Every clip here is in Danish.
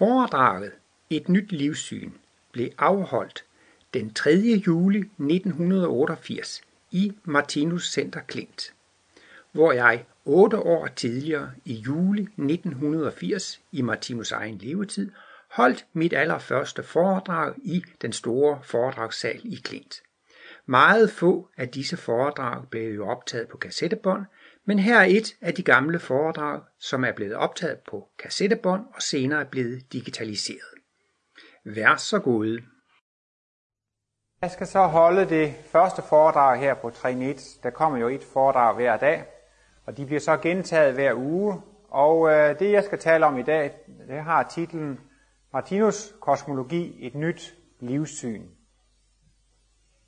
Foredraget Et nyt livssyn blev afholdt den 3. juli 1988 i Martinus Center Klint, hvor jeg otte år tidligere i juli 1980 i Martinus egen levetid holdt mit allerførste foredrag i den store foredragssal i Klint. Meget få af disse foredrag blev jo optaget på kassettebånd, men her er et af de gamle foredrag, som er blevet optaget på kassettebånd og senere er blevet digitaliseret. Vær så god. Jeg skal så holde det første foredrag her på Trinit. Der kommer jo et foredrag hver dag, og de bliver så gentaget hver uge. Og øh, det, jeg skal tale om i dag, det har titlen Martinus kosmologi, et nyt livssyn.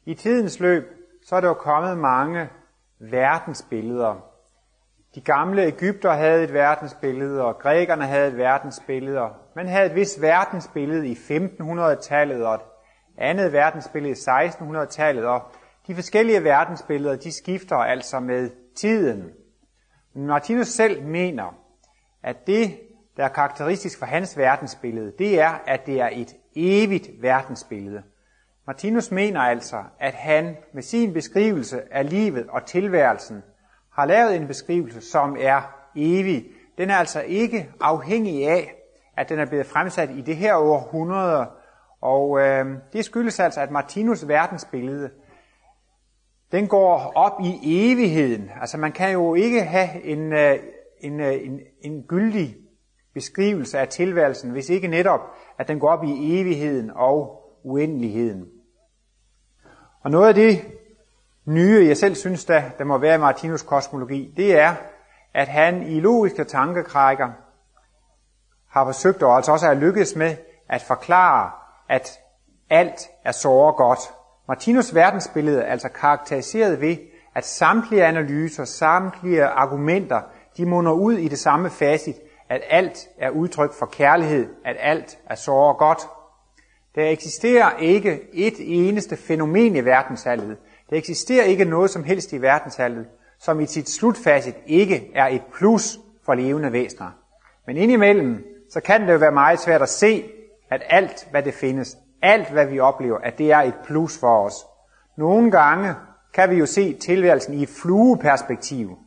I tidens løb, så er der jo kommet mange verdensbilleder de gamle Ægypter havde et verdensbillede, og grækerne havde et verdensbillede, og man havde et vist verdensbillede i 1500-tallet, og et andet verdensbillede i 1600-tallet, og de forskellige verdensbilleder, de skifter altså med tiden. Men Martinus selv mener, at det, der er karakteristisk for hans verdensbillede, det er, at det er et evigt verdensbillede. Martinus mener altså, at han med sin beskrivelse af livet og tilværelsen har lavet en beskrivelse, som er evig. Den er altså ikke afhængig af, at den er blevet fremsat i det her århundrede. Og øh, det skyldes altså, at Martinus verdensbillede, den går op i evigheden. Altså man kan jo ikke have en, øh, en, øh, en, en gyldig beskrivelse af tilværelsen, hvis ikke netop, at den går op i evigheden og uendeligheden. Og noget af det, nye, jeg selv synes, der, der må være i Martinus kosmologi, det er, at han i logiske tankekrækker har forsøgt, og altså også er lykkedes med, at forklare, at alt er såre godt. Martinus verdensbillede er altså karakteriseret ved, at samtlige analyser, samtlige argumenter, de munder ud i det samme facit, at alt er udtryk for kærlighed, at alt er såre godt. Der eksisterer ikke et eneste fænomen i verdenshallet, der eksisterer ikke noget som helst i verdenshallet, som i sit slutfacit ikke er et plus for levende væsener. Men indimellem, så kan det jo være meget svært at se, at alt, hvad det findes, alt, hvad vi oplever, at det er et plus for os. Nogle gange kan vi jo se tilværelsen i et flueperspektiv.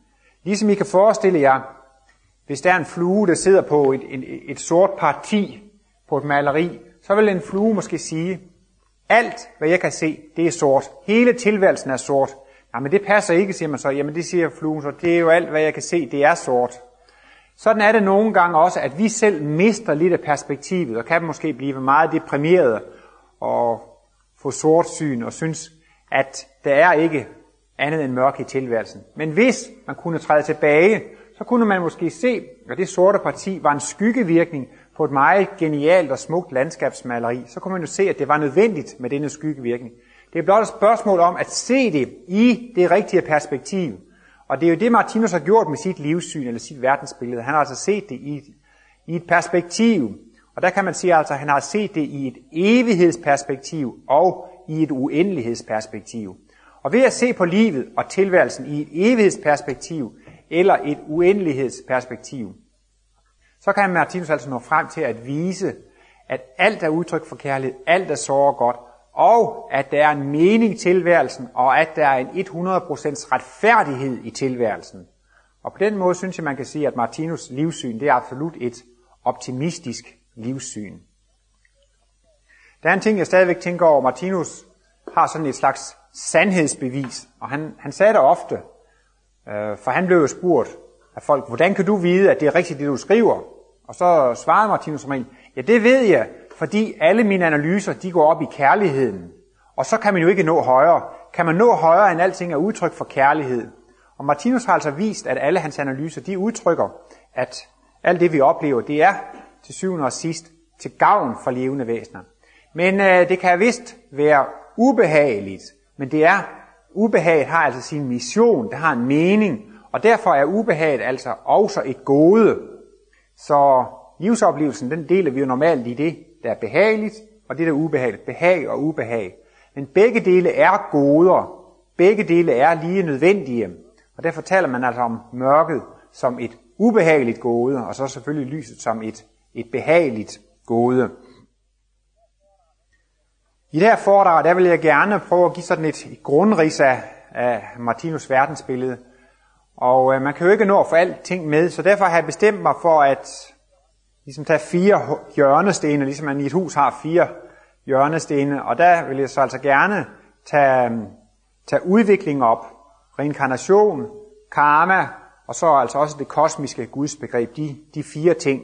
Ligesom I kan forestille jer, hvis der er en flue, der sidder på et, et, et sort parti på et maleri, så vil en flue måske sige, alt, hvad jeg kan se, det er sort. Hele tilværelsen er sort. Jamen men det passer ikke, siger man så. Jamen det siger fluen så. Det er jo alt, hvad jeg kan se, det er sort. Sådan er det nogle gange også, at vi selv mister lidt af perspektivet, og kan måske blive meget deprimeret og få sort syn og synes, at der er ikke andet end mørke i tilværelsen. Men hvis man kunne træde tilbage, så kunne man måske se, at det sorte parti var en skyggevirkning på et meget genialt og smukt landskabsmaleri, så kunne man jo se, at det var nødvendigt med denne skyggevirkning. Det er blot et spørgsmål om at se det i det rigtige perspektiv. Og det er jo det, Martinus har gjort med sit livssyn eller sit verdensbillede. Han har altså set det i, i et perspektiv. Og der kan man sige altså, at han har set det i et evighedsperspektiv og i et uendelighedsperspektiv. Og ved at se på livet og tilværelsen i et evighedsperspektiv eller et uendelighedsperspektiv, så kan Martinus altså nå frem til at vise, at alt er udtryk for kærlighed, alt er så godt, og at der er en mening i tilværelsen, og at der er en 100% retfærdighed i tilværelsen. Og på den måde synes jeg, man kan sige, at Martinus livssyn, det er absolut et optimistisk livssyn. Der er en ting, jeg stadigvæk tænker over. Martinus har sådan et slags sandhedsbevis, og han, han sagde det ofte, øh, for han blev jo spurgt af folk, hvordan kan du vide, at det er rigtigt, det du skriver? Og så svarede Martinus som ja det ved jeg, fordi alle mine analyser, de går op i kærligheden. Og så kan man jo ikke nå højere. Kan man nå højere, end alting er udtryk for kærlighed? Og Martinus har altså vist, at alle hans analyser, de udtrykker, at alt det vi oplever, det er til syvende og sidst til gavn for levende væsener. Men øh, det kan vist være ubehageligt, men det er, ubehaget har altså sin mission, det har en mening, og derfor er ubehaget altså også et gode. Så livsoplevelsen, den deler vi jo normalt i det, der er behageligt, og det, der er ubehageligt. Behag og ubehag. Men begge dele er goder. Begge dele er lige nødvendige. Og derfor taler man altså om mørket som et ubehageligt gode, og så selvfølgelig lyset som et, et behageligt gode. I det her foredrag, der vil jeg gerne prøve at give sådan et grundrids af, af Martinus verdensbillede. Og øh, man kan jo ikke nå at få alting med, så derfor har jeg bestemt mig for at ligesom tage fire hjørnestene, ligesom man i et hus har fire hjørnestene. Og der vil jeg så altså gerne tage, mm, tage udvikling op, reinkarnation, karma, og så altså også det kosmiske gudsbegreb, de, de fire ting.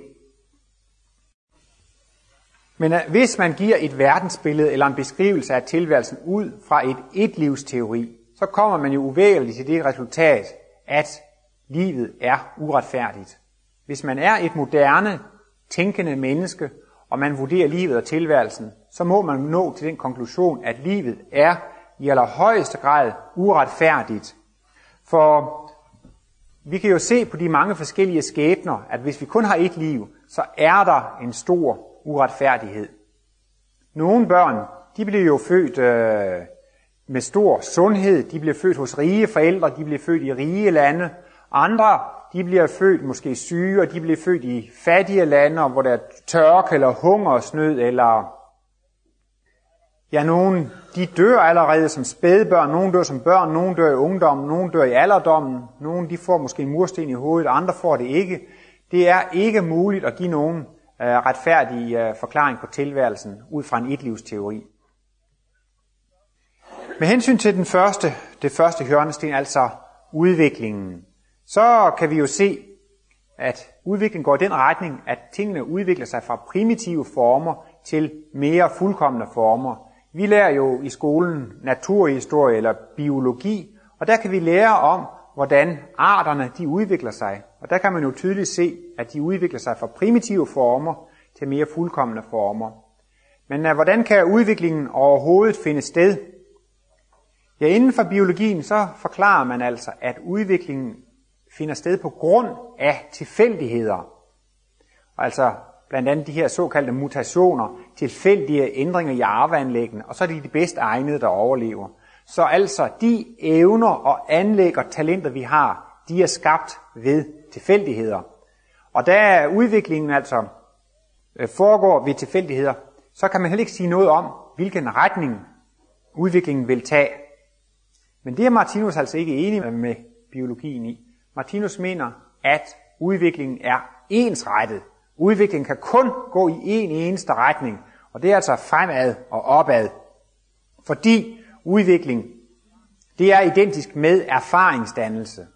Men øh, hvis man giver et verdensbillede eller en beskrivelse af tilværelsen ud fra et etlivsteori, så kommer man jo uvægerligt til det resultat, at livet er uretfærdigt. Hvis man er et moderne, tænkende menneske, og man vurderer livet og tilværelsen, så må man nå til den konklusion, at livet er i allerhøjeste grad uretfærdigt. For vi kan jo se på de mange forskellige skæbner, at hvis vi kun har et liv, så er der en stor uretfærdighed. Nogle børn, de bliver jo født øh, med stor sundhed, de bliver født hos rige forældre, de bliver født i rige lande. Andre, de bliver født måske syge, og de bliver født i fattige lande, hvor der er tørke eller hungersnød, eller ja, nogen de dør allerede som spædbørn, nogen dør som børn, nogen dør i ungdommen, nogen dør i alderdommen, nogen de får måske en mursten i hovedet, andre får det ikke. Det er ikke muligt at give nogen uh, retfærdig uh, forklaring på tilværelsen ud fra en etlivsteori. Med hensyn til den første, det første hjørnesten, altså udviklingen, så kan vi jo se, at udviklingen går i den retning, at tingene udvikler sig fra primitive former til mere fuldkommende former. Vi lærer jo i skolen naturhistorie eller biologi, og der kan vi lære om, hvordan arterne de udvikler sig. Og der kan man jo tydeligt se, at de udvikler sig fra primitive former til mere fuldkommende former. Men øh, hvordan kan udviklingen overhovedet finde sted? Ja, inden for biologien så forklarer man altså, at udviklingen finder sted på grund af tilfældigheder. Altså blandt andet de her såkaldte mutationer, tilfældige ændringer i arveanlæggene, og så er det de bedst egnede, der overlever. Så altså de evner og anlæg og talenter, vi har, de er skabt ved tilfældigheder. Og da udviklingen altså øh, foregår ved tilfældigheder, så kan man heller ikke sige noget om, hvilken retning udviklingen vil tage. Men det er Martinus altså ikke enig med biologien i. Martinus mener, at udviklingen er ensrettet. Udviklingen kan kun gå i en eneste retning, og det er altså fremad og opad. Fordi udvikling, det er identisk med erfaringsdannelse.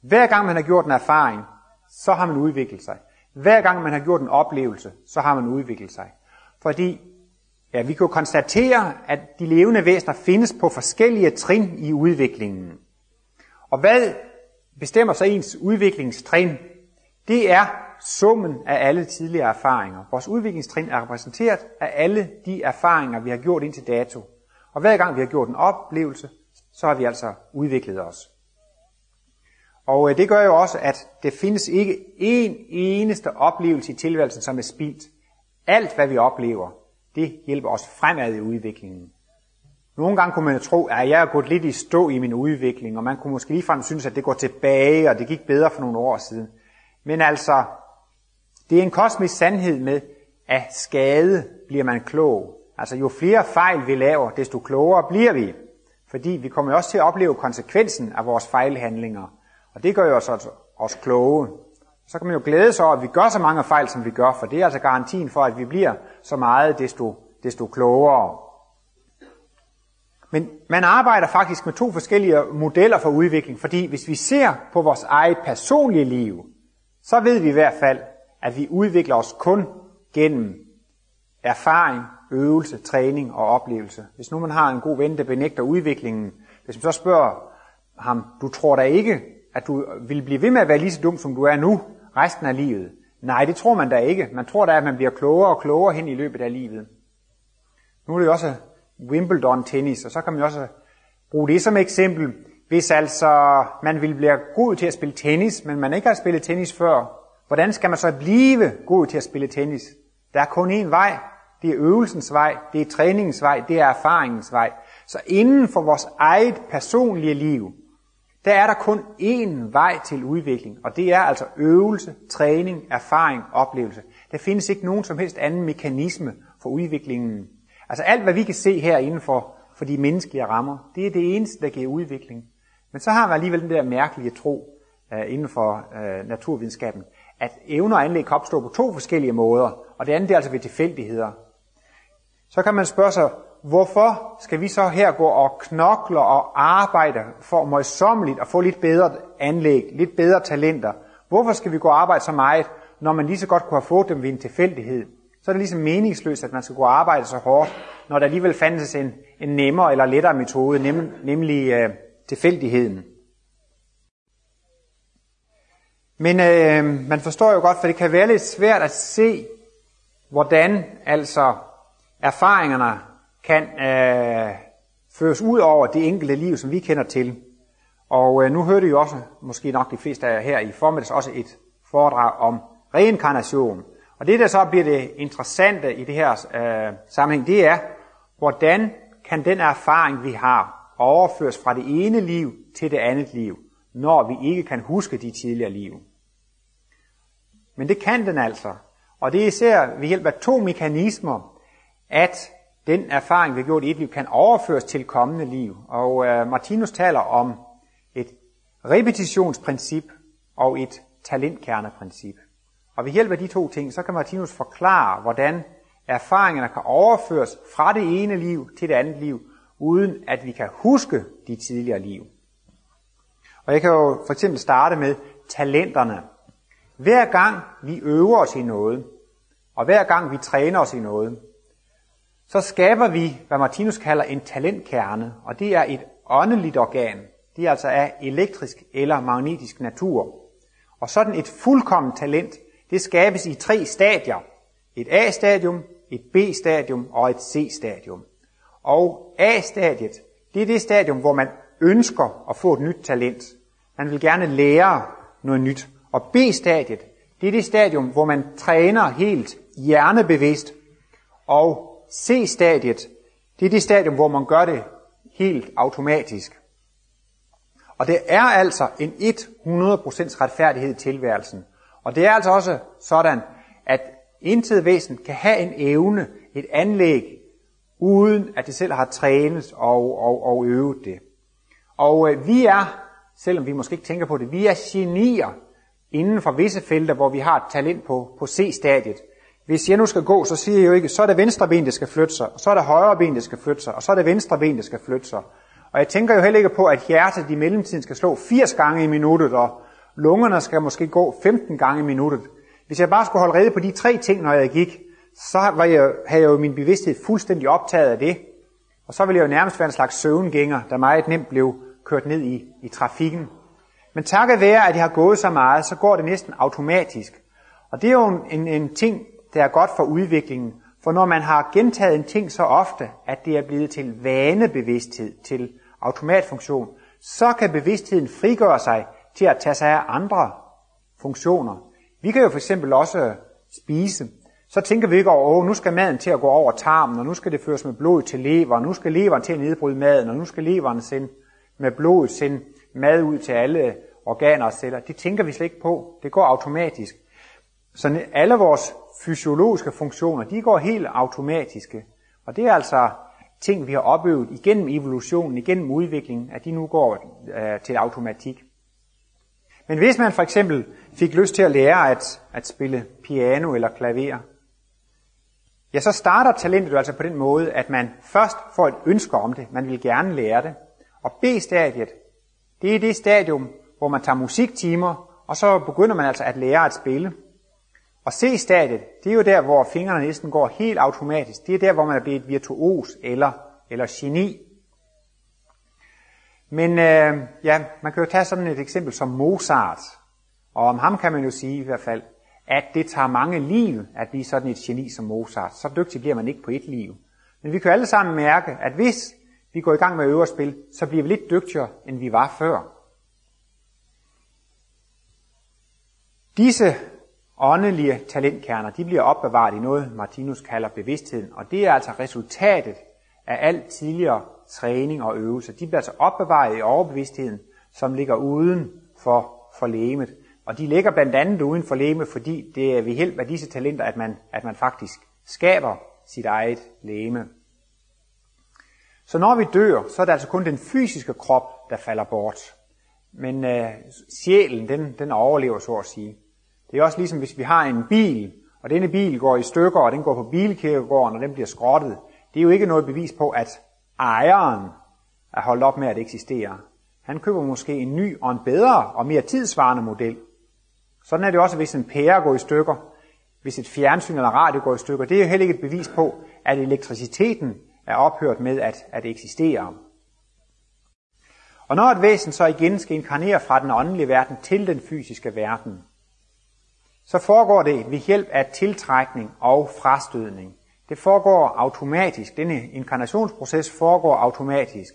Hver gang man har gjort en erfaring, så har man udviklet sig. Hver gang man har gjort en oplevelse, så har man udviklet sig. Fordi ja, vi kan jo konstatere, at de levende væsener findes på forskellige trin i udviklingen. Og hvad bestemmer så ens udviklingstrin? Det er summen af alle tidligere erfaringer. Vores udviklingstrin er repræsenteret af alle de erfaringer, vi har gjort indtil dato. Og hver gang vi har gjort en oplevelse, så har vi altså udviklet os. Og øh, det gør jo også, at det findes ikke én eneste oplevelse i tilværelsen, som er spildt. Alt, hvad vi oplever, det hjælper os fremad i udviklingen. Nogle gange kunne man tro, at jeg er gået lidt i stå i min udvikling, og man kunne måske ligefrem synes, at det går tilbage, og det gik bedre for nogle år siden. Men altså, det er en kosmisk sandhed med, at skade bliver man klog. Altså jo flere fejl vi laver, desto klogere bliver vi. Fordi vi kommer også til at opleve konsekvensen af vores fejlhandlinger. Og det gør jo os, os kloge. Så kan man jo glæde sig over, at vi gør så mange fejl, som vi gør, for det er altså garantien for, at vi bliver så meget, desto, desto klogere. Men man arbejder faktisk med to forskellige modeller for udvikling, fordi hvis vi ser på vores eget personlige liv, så ved vi i hvert fald, at vi udvikler os kun gennem erfaring, øvelse, træning og oplevelse. Hvis nu man har en god ven, der benægter udviklingen, hvis man så spørger ham, du tror da ikke, at du vil blive ved med at være lige så dum, som du er nu, resten af livet? Nej, det tror man da ikke. Man tror da, at man bliver klogere og klogere hen i løbet af livet. Nu er det jo også Wimbledon tennis, og så kan man jo også bruge det som eksempel. Hvis altså man vil blive god til at spille tennis, men man ikke har spillet tennis før, Hvordan skal man så blive god til at spille tennis? Der er kun én vej. Det er øvelsens vej, det er træningens vej, det er erfaringens vej. Så inden for vores eget personlige liv, der er der kun én vej til udvikling, og det er altså øvelse, træning, erfaring, oplevelse. Der findes ikke nogen som helst anden mekanisme for udviklingen. Altså alt, hvad vi kan se her inden for, for de menneskelige rammer, det er det eneste, der giver udvikling. Men så har vi alligevel den der mærkelige tro øh, uh, inden for uh, øh, naturvidenskaben, at evner og anlæg kan opstå på to forskellige måder, og det andet er altså ved tilfældigheder. Så kan man spørge sig, hvorfor skal vi så her gå og knokle og arbejde for møjsommeligt at få lidt bedre anlæg, lidt bedre talenter? Hvorfor skal vi gå og arbejde så meget, når man lige så godt kunne have fået dem ved en tilfældighed? Så er det ligesom meningsløst, at man skal gå og arbejde så hårdt, når der alligevel fandtes en, en nemmere eller lettere metode, nem, nemlig øh, tilfældigheden. Men øh, man forstår jo godt, for det kan være lidt svært at se, hvordan altså erfaringerne kan øh, føres ud over det enkelte liv, som vi kender til. Og øh, nu hørte I jo også, måske nok de fleste af jer her i formiddags, også et foredrag om reinkarnation. Og det, der så bliver det interessante i det her øh, sammenhæng, det er, hvordan kan den erfaring, vi har, overføres fra det ene liv til det andet liv, når vi ikke kan huske de tidligere liv. Men det kan den altså. Og det er især ved hjælp af to mekanismer, at den erfaring, vi har gjort i et liv, kan overføres til kommende liv. Og øh, Martinus taler om et repetitionsprincip og et talentkerneprincip. Og ved hjælp af de to ting, så kan Martinus forklare, hvordan erfaringerne kan overføres fra det ene liv til det andet liv, uden at vi kan huske de tidligere liv. Og jeg kan jo for eksempel starte med talenterne. Hver gang vi øver os i noget, og hver gang vi træner os i noget, så skaber vi, hvad Martinus kalder en talentkerne, og det er et åndeligt organ. Det er altså af elektrisk eller magnetisk natur. Og sådan et fuldkommen talent, det skabes i tre stadier. Et A-stadium, et B-stadium og et C-stadium. Og A-stadiet, det er det stadium, hvor man ønsker at få et nyt talent. Man vil gerne lære noget nyt. Og B-stadiet, det er det stadium, hvor man træner helt hjernebevidst. Og C-stadiet, det er det stadium, hvor man gør det helt automatisk. Og det er altså en 100% retfærdighed i tilværelsen. Og det er altså også sådan, at intet væsen kan have en evne, et anlæg, uden at det selv har trænet og, og, og øvet det. Og øh, vi er, selvom vi måske ikke tænker på det, vi er genier inden for visse felter, hvor vi har et talent på, på C-stadiet. Hvis jeg nu skal gå, så siger jeg jo ikke, så er det venstre ben, der skal flytte sig, og så er det højre ben, der skal flytte sig, og så er det venstre ben, der skal flytte sig. Og jeg tænker jo heller ikke på, at hjertet i mellemtiden skal slå 80 gange i minuttet, og lungerne skal måske gå 15 gange i minuttet. Hvis jeg bare skulle holde rede på de tre ting, når jeg gik, så var jeg, havde jeg jo min bevidsthed fuldstændig optaget af det. Og så ville jeg jo nærmest være en slags søvngænger, der meget nemt blev kørt ned i, i trafikken. Men takket være, at jeg har gået så meget, så går det næsten automatisk. Og det er jo en, en ting, der er godt for udviklingen. For når man har gentaget en ting så ofte, at det er blevet til vanebevidsthed, til automatfunktion, så kan bevidstheden frigøre sig til at tage sig af andre funktioner. Vi kan jo for eksempel også spise. Så tænker vi ikke over, at nu skal maden til at gå over tarmen, og nu skal det føres med blod til lever, og nu skal leveren til at nedbryde maden, og nu skal leveren sende med blodet sende mad ud til alle organer og celler. Det tænker vi slet ikke på. Det går automatisk. Så alle vores fysiologiske funktioner, de går helt automatiske. Og det er altså ting, vi har opøvet igennem evolutionen, igennem udviklingen, at de nu går øh, til automatik. Men hvis man for eksempel fik lyst til at lære at, at spille piano eller klaver, ja, så starter talentet jo altså på den måde, at man først får et ønske om det. Man vil gerne lære det. Og B-stadiet, det er det stadium, hvor man tager musiktimer, og så begynder man altså at lære at spille. Og C-stadiet, det er jo der, hvor fingrene næsten går helt automatisk. Det er der, hvor man er blevet virtuos eller, eller geni. Men øh, ja, man kan jo tage sådan et eksempel som Mozart. Og om ham kan man jo sige i hvert fald, at det tager mange liv at blive sådan et geni som Mozart. Så dygtig bliver man ikke på et liv. Men vi kan jo alle sammen mærke, at hvis vi går i gang med øverspil, så bliver vi lidt dygtigere, end vi var før. Disse åndelige talentkerner, de bliver opbevaret i noget, Martinus kalder bevidstheden, og det er altså resultatet af al tidligere træning og øvelse. De bliver altså opbevaret i overbevidstheden, som ligger uden for, for lægemet. Og de ligger blandt andet uden for lægemet, fordi det er ved hjælp af disse talenter, at man, at man faktisk skaber sit eget lægeme. Så når vi dør, så er det altså kun den fysiske krop, der falder bort. Men øh, sjælen, den, den overlever, så at sige. Det er også ligesom, hvis vi har en bil, og denne bil går i stykker, og den går på bilkirkegården, og den bliver skrottet. Det er jo ikke noget bevis på, at ejeren er holdt op med at eksistere. Han køber måske en ny og en bedre og mere tidsvarende model. Sådan er det også, hvis en pære går i stykker, hvis et fjernsyn eller radio går i stykker. Det er jo heller ikke et bevis på, at elektriciteten er ophørt med at, at eksistere. Og når et væsen så igen skal inkarnere fra den åndelige verden til den fysiske verden, så foregår det ved hjælp af tiltrækning og frastødning. Det foregår automatisk. Denne inkarnationsproces foregår automatisk.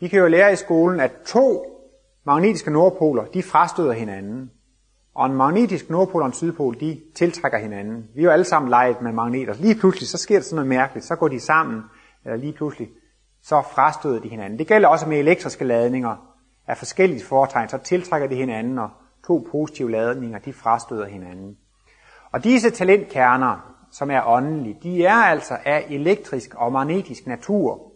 Vi kan jo lære i skolen, at to magnetiske nordpoler, de frastøder hinanden. Og en magnetisk nordpol og en sydpol, de tiltrækker hinanden. Vi er jo alle sammen leget med magneter. Lige pludselig, så sker der sådan noget mærkeligt. Så går de sammen, eller lige pludselig, så frastøder de hinanden. Det gælder også med elektriske ladninger af forskellige foretegn. Så tiltrækker de hinanden, og to positive ladninger, de frastøder hinanden. Og disse talentkerner, som er åndelige, de er altså af elektrisk og magnetisk natur.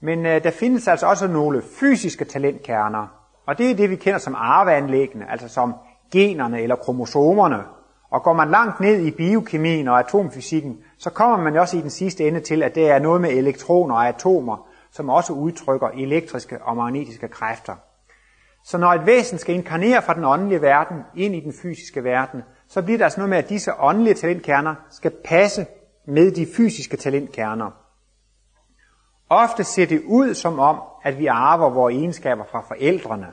Men øh, der findes altså også nogle fysiske talentkerner, og det er det, vi kender som arveanlæggene, altså som generne eller kromosomerne. Og går man langt ned i biokemien og atomfysikken, så kommer man også i den sidste ende til, at det er noget med elektroner og atomer, som også udtrykker elektriske og magnetiske kræfter. Så når et væsen skal inkarnere fra den åndelige verden ind i den fysiske verden, så bliver der altså noget med, at disse åndelige talentkerner skal passe med de fysiske talentkerner. Ofte ser det ud som om, at vi arver vores egenskaber fra forældrene,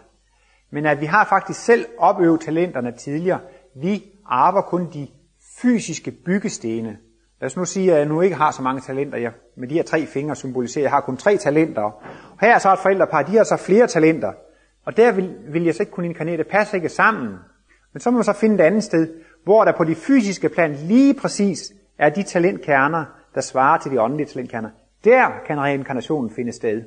men at vi har faktisk selv opøvet talenterne tidligere. Vi arver kun de fysiske byggestene. Lad os nu sige, at jeg nu ikke har så mange talenter. Jeg med de her tre fingre symboliserer, at jeg har kun tre talenter. Og her er så et forældrepar, de har så flere talenter. Og der vil, vil jeg så ikke kunne inkarnere, det passer ikke sammen. Men så må man så finde et andet sted, hvor der på de fysiske plan lige præcis er de talentkerner, der svarer til de åndelige talentkerner. Der kan reinkarnationen finde sted.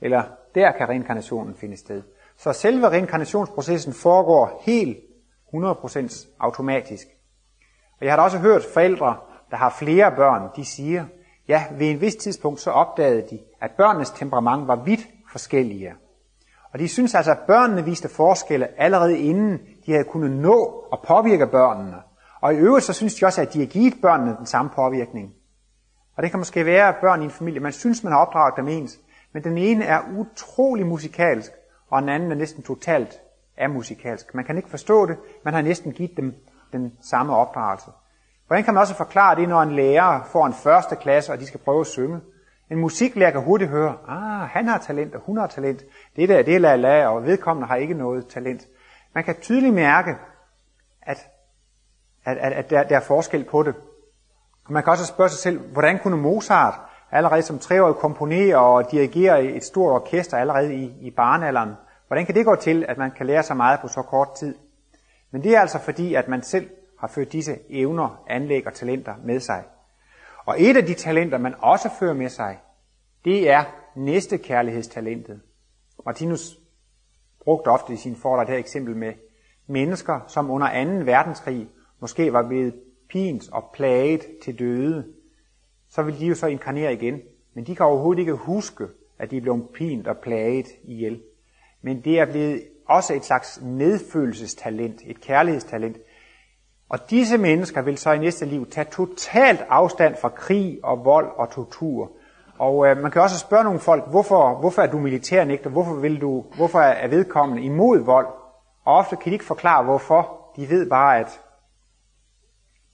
Eller der kan reinkarnationen finde sted. Så selve reinkarnationsprocessen foregår helt 100% automatisk. Og jeg har da også hørt forældre, der har flere børn, de siger, ja, ved en vis tidspunkt så opdagede de, at børnenes temperament var vidt forskellige. Og de synes altså, at børnene viste forskelle allerede inden de havde kunnet nå at påvirke børnene. Og i øvrigt så synes de også, at de har givet børnene den samme påvirkning. Og det kan måske være børn i en familie, man synes, man har opdraget dem ens, men den ene er utrolig musikalsk, og den anden er næsten totalt amusikalsk. Man kan ikke forstå det, man har næsten givet dem den samme opdragelse. Hvordan kan man også forklare det, når en lærer får en første klasse, og de skal prøve at synge? En musiklærer kan hurtigt høre, ah, han har talent, og hun har talent. Det der, det er la, la, og vedkommende har ikke noget talent. Man kan tydeligt mærke, at, at, at, at der, der er forskel på det. Og man kan også spørge sig selv, hvordan kunne Mozart allerede som treårig komponere og dirigere et stort orkester allerede i, i barnealderen? Hvordan kan det gå til, at man kan lære så meget på så kort tid? Men det er altså fordi, at man selv har ført disse evner, anlæg og talenter med sig. Og et af de talenter, man også fører med sig, det er næste kærlighedstalentet. Martinus brugte ofte i sin foredrag det her eksempel med mennesker, som under 2. verdenskrig måske var blevet pint og plaget til døde. Så vil de jo så inkarnere igen. Men de kan overhovedet ikke huske, at de er blevet pint og plaget ihjel. Men det er blevet også et slags medfølelsestalent, et kærlighedstalent. Og disse mennesker vil så i næste liv tage totalt afstand fra krig og vold og tortur. Og øh, man kan også spørge nogle folk, hvorfor, hvorfor er du militærnægter? Hvorfor, vil du, hvorfor er vedkommende imod vold? Og ofte kan de ikke forklare, hvorfor. De ved bare, at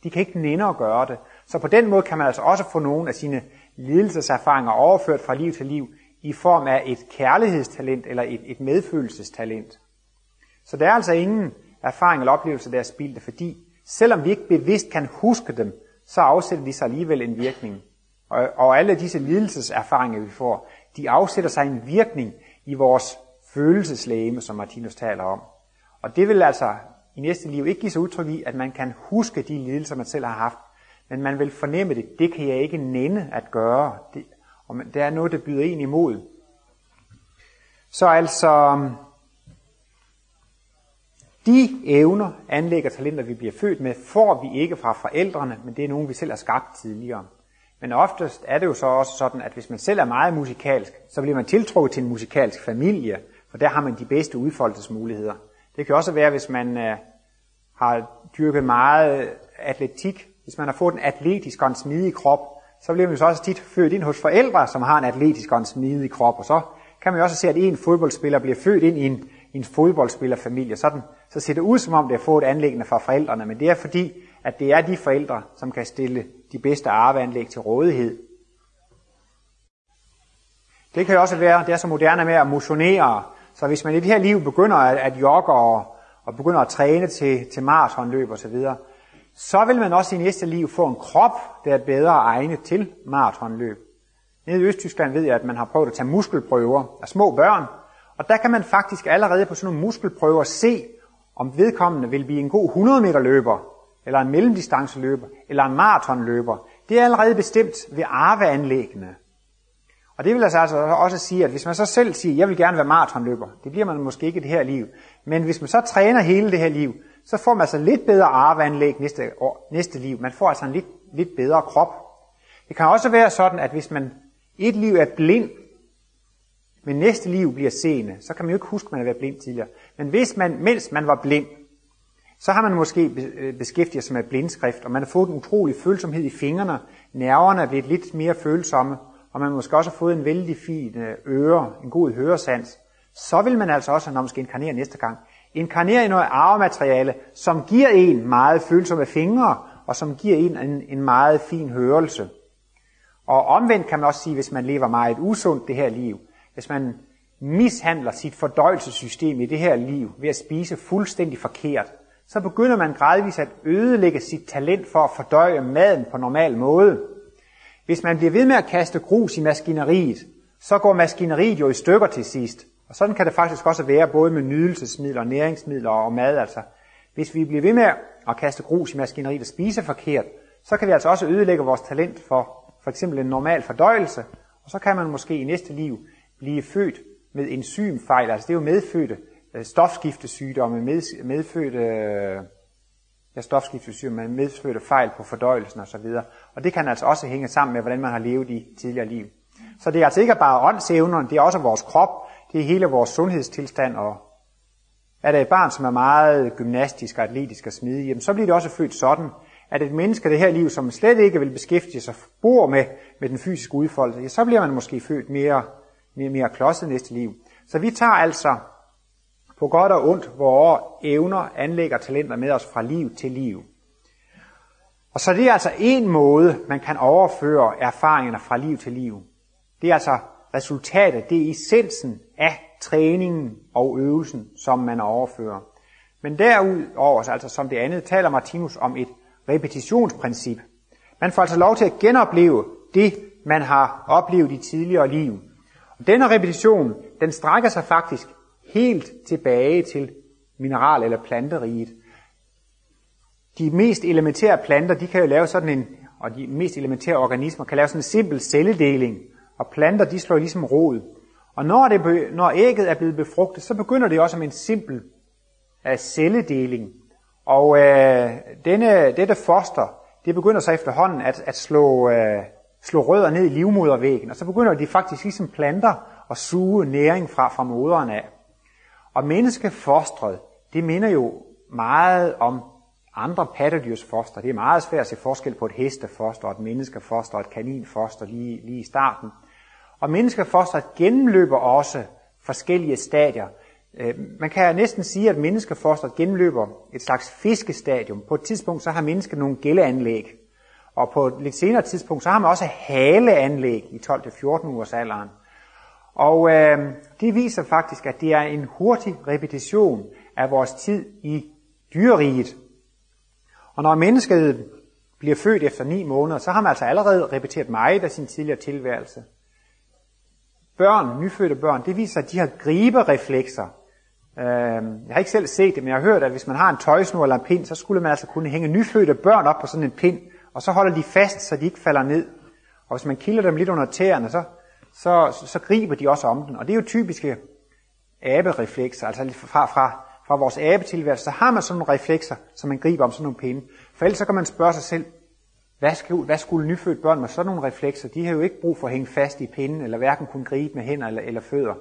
de kan ikke nænde at gøre det. Så på den måde kan man altså også få nogle af sine lidelseserfaringer overført fra liv til liv i form af et kærlighedstalent eller et, et medfølelsestalent. Så der er altså ingen erfaring eller oplevelse, der er spildt, fordi selvom vi ikke bevidst kan huske dem, så afsætter de sig alligevel en virkning. Og, og alle disse lidelseserfaringer, vi får, de afsætter sig en virkning i vores følelseslæme, som Martinus taler om. Og det vil altså i næste liv ikke give sig udtryk i, at man kan huske de lidelser, man selv har haft, men man vil fornemme det. Det kan jeg ikke nænde at gøre. Det, og det er noget, der byder en imod. Så altså, de evner, anlæg og talenter, vi bliver født med, får vi ikke fra forældrene, men det er nogen, vi selv har skabt tidligere. Men oftest er det jo så også sådan, at hvis man selv er meget musikalsk, så bliver man tiltrukket til en musikalsk familie, for der har man de bedste udfoldelsesmuligheder. Det kan også være, hvis man øh, har dyrket meget øh, atletik, hvis man har fået en atletisk og en smidig krop, så bliver man så også tit født ind hos forældre, som har en atletisk og en smidig krop, og så kan man jo også se, at en fodboldspiller bliver født ind i en, i en fodboldspillerfamilie. Sådan, så ser det ud, som om det er fået anlæggende fra forældrene, men det er fordi, at det er de forældre, som kan stille de bedste arveanlæg til rådighed. Det kan jo også være, det er så moderne med at motionere, så hvis man i det her liv begynder at, at jogge og, og begynder at træne til, til maratonløb osv., så, så vil man også i næste liv få en krop, der er bedre egnet til maratonløb. Nede i Østtyskland ved jeg, at man har prøvet at tage muskelprøver af små børn, og der kan man faktisk allerede på sådan nogle muskelprøver se, om vedkommende vil blive en god 100 meter løber, eller en mellemdistanceløber, eller en maratonløber. Det er allerede bestemt ved arveanlæggene. Og det vil altså, altså også sige, at hvis man så selv siger, at jeg vil gerne være maratonløber, det bliver man måske ikke i det her liv. Men hvis man så træner hele det her liv, så får man altså lidt bedre arveanlæg næste, år, næste liv. Man får altså en lidt, lidt bedre krop. Det kan også være sådan, at hvis man et liv er blind, men næste liv bliver seende, så kan man jo ikke huske, at man har været blind tidligere. Men hvis man, mens man var blind, så har man måske øh, beskæftiget sig med blindskrift, og man har fået en utrolig følsomhed i fingrene, nerverne er blevet lidt mere følsomme, og man måske også har fået en vældig fin øh, øre, en god høresans, så vil man altså også, når man skal inkarnere næste gang, inkarnere i noget arvemateriale, som giver en meget følsomme fingre, og som giver en en, en meget fin hørelse. Og omvendt kan man også sige, hvis man lever meget usundt det her liv, hvis man mishandler sit fordøjelsessystem i det her liv ved at spise fuldstændig forkert, så begynder man gradvist at ødelægge sit talent for at fordøje maden på normal måde. Hvis man bliver ved med at kaste grus i maskineriet, så går maskineriet jo i stykker til sidst. Og sådan kan det faktisk også være både med nydelsesmidler, næringsmidler og mad. Altså. Hvis vi bliver ved med at kaste grus i maskineriet og spise forkert, så kan vi altså også ødelægge vores talent for for eksempel en normal fordøjelse, og så kan man måske i næste liv blive født med enzymfejl, altså det er jo medfødte øh, stofskiftesygdomme, med, medfødte øh, ja, stofskiftesygdomme, medfødte fejl på fordøjelsen osv. Og det kan altså også hænge sammen med, hvordan man har levet i tidligere liv. Så det er altså ikke bare åndsevnerne, det er også vores krop, det er hele vores sundhedstilstand, og er der et barn, som er meget gymnastisk og atletisk og smidig, jamen så bliver det også født sådan, at et menneske det her liv, som slet ikke vil beskæftige sig, bor med, med den fysiske udfoldelse, ja, så bliver man måske født mere, mere, klodset næste liv. Så vi tager altså på godt og ondt vores evner, anlægger talenter med os fra liv til liv. Og så det er altså en måde, man kan overføre erfaringerne fra liv til liv. Det er altså resultatet, det er essensen af træningen og øvelsen, som man overfører. Men derudover, altså som det andet, taler Martinus om et repetitionsprincip. Man får altså lov til at genopleve det, man har oplevet i tidligere liv. Denne repetition, den strækker sig faktisk helt tilbage til mineral- eller planteriget. De mest elementære planter, de kan jo lave sådan en, og de mest elementære organismer kan lave sådan en simpel celledeling, og planter, de slår ligesom rod. Og når, det, når ægget er blevet befrugtet, så begynder det også med en simpel uh, celledeling. Og øh, denne, dette foster, det begynder så efterhånden at, at slå, øh, slå rødder ned i livmodervæggen, og så begynder de faktisk ligesom planter at suge næring fra, fra moderen af. Og menneskefostret, det minder jo meget om andre pattedyrs foster. Det er meget svært at se forskel på et hestefoster, et menneskefoster og et kaninfoster lige, lige i starten. Og menneskefostret gennemløber også forskellige stadier. Øh, man kan næsten sige, at menneskefosteret gennemløber et slags fiskestadium. På et tidspunkt så har mennesket nogle gældeanlæg, og på et lidt senere tidspunkt så har man også haleanlæg i 12-14 ugers alderen. Og øh, det viser faktisk, at det er en hurtig repetition af vores tid i dyreriget. Og når mennesket bliver født efter ni måneder, så har man altså allerede repeteret meget af sin tidligere tilværelse. Børn, nyfødte børn, det viser, at de har gribereflekser, Øh, jeg har ikke selv set det, men jeg har hørt, at hvis man har en tøjsnur eller en pind, så skulle man altså kunne hænge nyfødte børn op på sådan en pind, og så holder de fast, så de ikke falder ned. Og hvis man kilder dem lidt under tæerne, så, så, så, så griber de også om den. Og det er jo typiske abereflekser, altså fra, fra, fra vores abetilværelse, så har man sådan nogle reflekser, som man griber om sådan nogle pinde. For ellers så kan man spørge sig selv, hvad, skal, hvad skulle nyfødt børn med sådan nogle reflekser? De har jo ikke brug for at hænge fast i pinden, eller hverken kunne gribe med hænder eller, eller fødder.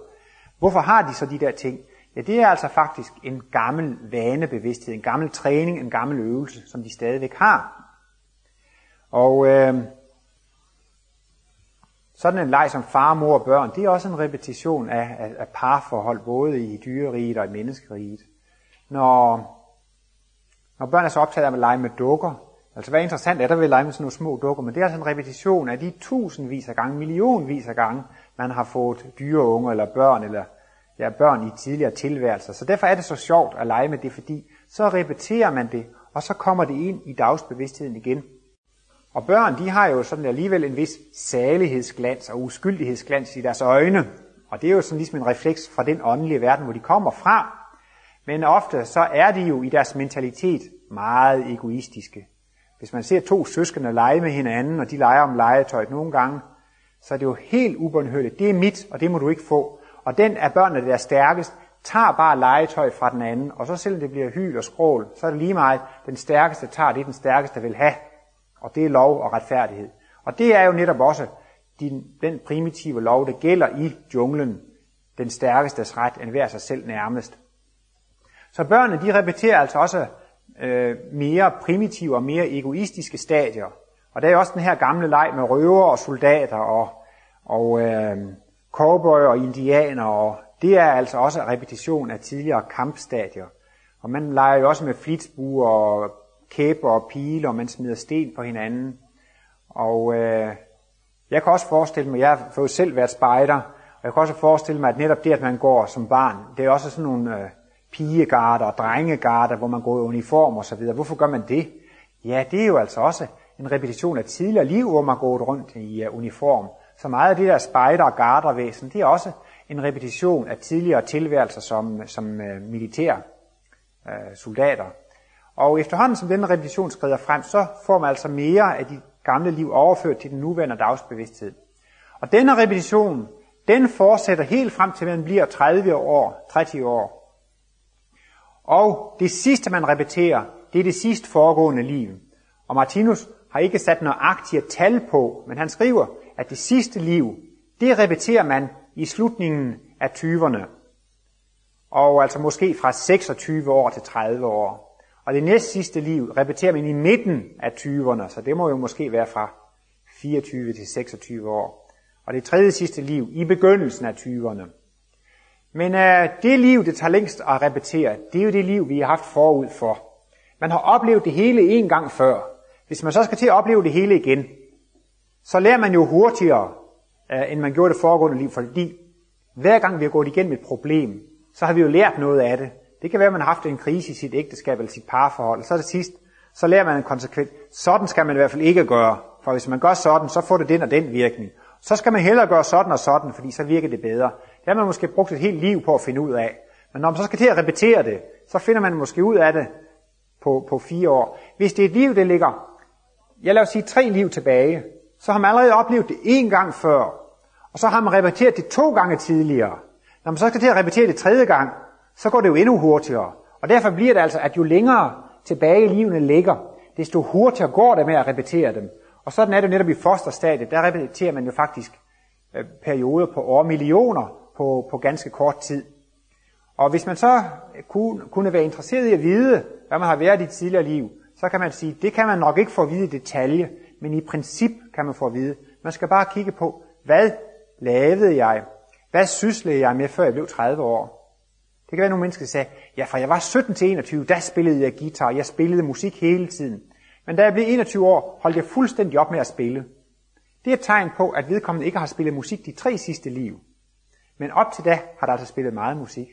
Hvorfor har de så de der ting? Ja, det er altså faktisk en gammel vanebevidsthed, en gammel træning, en gammel øvelse, som de stadigvæk har. Og øh, sådan en leg som far, mor og børn, det er også en repetition af, af, af parforhold, både i dyreriget og i menneskeriget. Når, når børn er så optaget af at lege med dukker, altså hvad interessant er der ved at lege med sådan nogle små dukker, men det er altså en repetition af de tusindvis af gange, millionvis af gange, man har fået dyreunger eller børn, eller ja, børn i tidligere tilværelser. Så derfor er det så sjovt at lege med det, fordi så repeterer man det, og så kommer det ind i dagsbevidstheden igen. Og børn, de har jo sådan alligevel en vis salighedsglans og uskyldighedsglans i deres øjne. Og det er jo sådan ligesom en refleks fra den åndelige verden, hvor de kommer fra. Men ofte så er de jo i deres mentalitet meget egoistiske. Hvis man ser to søskende lege med hinanden, og de leger om legetøjet nogle gange, så er det jo helt ubundhørligt. Det er mit, og det må du ikke få. Og den af børnene, der er stærkest, tager bare legetøj fra den anden, og så selvom det bliver hyl og skrål, så er det lige meget, den stærkeste tager det, den stærkeste vil have. Og det er lov og retfærdighed. Og det er jo netop også din, den primitive lov, der gælder i junglen. Den stærkestes ret, enhver sig selv nærmest. Så børnene, de repeterer altså også øh, mere primitive og mere egoistiske stadier. Og der er også den her gamle leg med røver og soldater og, og øh, cowboy og indianer. Og det er altså også repetition af tidligere kampstadier. Og man leger jo også med flitsbuer og kæber og pile, og man smider sten på hinanden. Og øh, jeg kan også forestille mig, jeg har fået selv været spejder, og jeg kan også forestille mig, at netop det, at man går som barn, det er også sådan nogle øh, pigegarder og drengegarder, hvor man går i uniform og så videre. Hvorfor gør man det? Ja, det er jo altså også en repetition af tidligere liv, hvor man går rundt i uh, uniform. Så meget af det der spejder- og gardervæsen, det er også en repetition af tidligere tilværelser som, som øh, uh, militær uh, øh, soldater. Og efterhånden som denne repetition skrider frem, så får man altså mere af de gamle liv overført til den nuværende dagsbevidsthed. Og denne repetition, den fortsætter helt frem til, at man bliver 30 år, 30 år. Og det sidste, man repeterer, det er det sidste foregående liv. Og Martinus har ikke sat nøjagtige tal på, men han skriver, at det sidste liv, det repeterer man i slutningen af 20'erne. Og altså måske fra 26 år til 30 år. Og det næst sidste liv repeterer man i midten af 20'erne, så det må jo måske være fra 24 til 26 år. Og det tredje sidste liv i begyndelsen af 20'erne. Men uh, det liv, det tager længst at repetere, det er jo det liv, vi har haft forud for. Man har oplevet det hele en gang før. Hvis man så skal til at opleve det hele igen, så lærer man jo hurtigere, uh, end man gjorde det foregående liv, fordi hver gang vi har gået igennem et problem, så har vi jo lært noget af det. Det kan være, at man har haft en krise i sit ægteskab eller sit parforhold, og så er det sidst, så lærer man en konsekvens. Sådan skal man i hvert fald ikke gøre, for hvis man gør sådan, så får det den og den virkning. Så skal man hellere gøre sådan og sådan, fordi så virker det bedre. Det har man måske brugt et helt liv på at finde ud af. Men når man så skal til at repetere det, så finder man måske ud af det på, på fire år. Hvis det er et liv, det ligger, jeg lader sige tre liv tilbage, så har man allerede oplevet det en gang før, og så har man repeteret det to gange tidligere. Når man så skal til at repetere det tredje gang, så går det jo endnu hurtigere. Og derfor bliver det altså, at jo længere tilbage i livene ligger, desto hurtigere går det med at repetere dem. Og sådan er det netop i fosterstadiet. Der repeterer man jo faktisk øh, perioder på år millioner på, på ganske kort tid. Og hvis man så kunne, kunne være interesseret i at vide, hvad man har været i tidligere liv, så kan man sige, det kan man nok ikke få at vide i detalje, men i princip kan man få at vide. Man skal bare kigge på, hvad lavede jeg? Hvad syslede jeg med, før jeg blev 30 år? Det kan være nogle mennesker, sagde, ja, fra jeg var 17 til 21, der spillede jeg guitar, jeg spillede musik hele tiden. Men da jeg blev 21 år, holdt jeg fuldstændig op med at spille. Det er et tegn på, at vedkommende ikke har spillet musik de tre sidste liv. Men op til da har der altså spillet meget musik.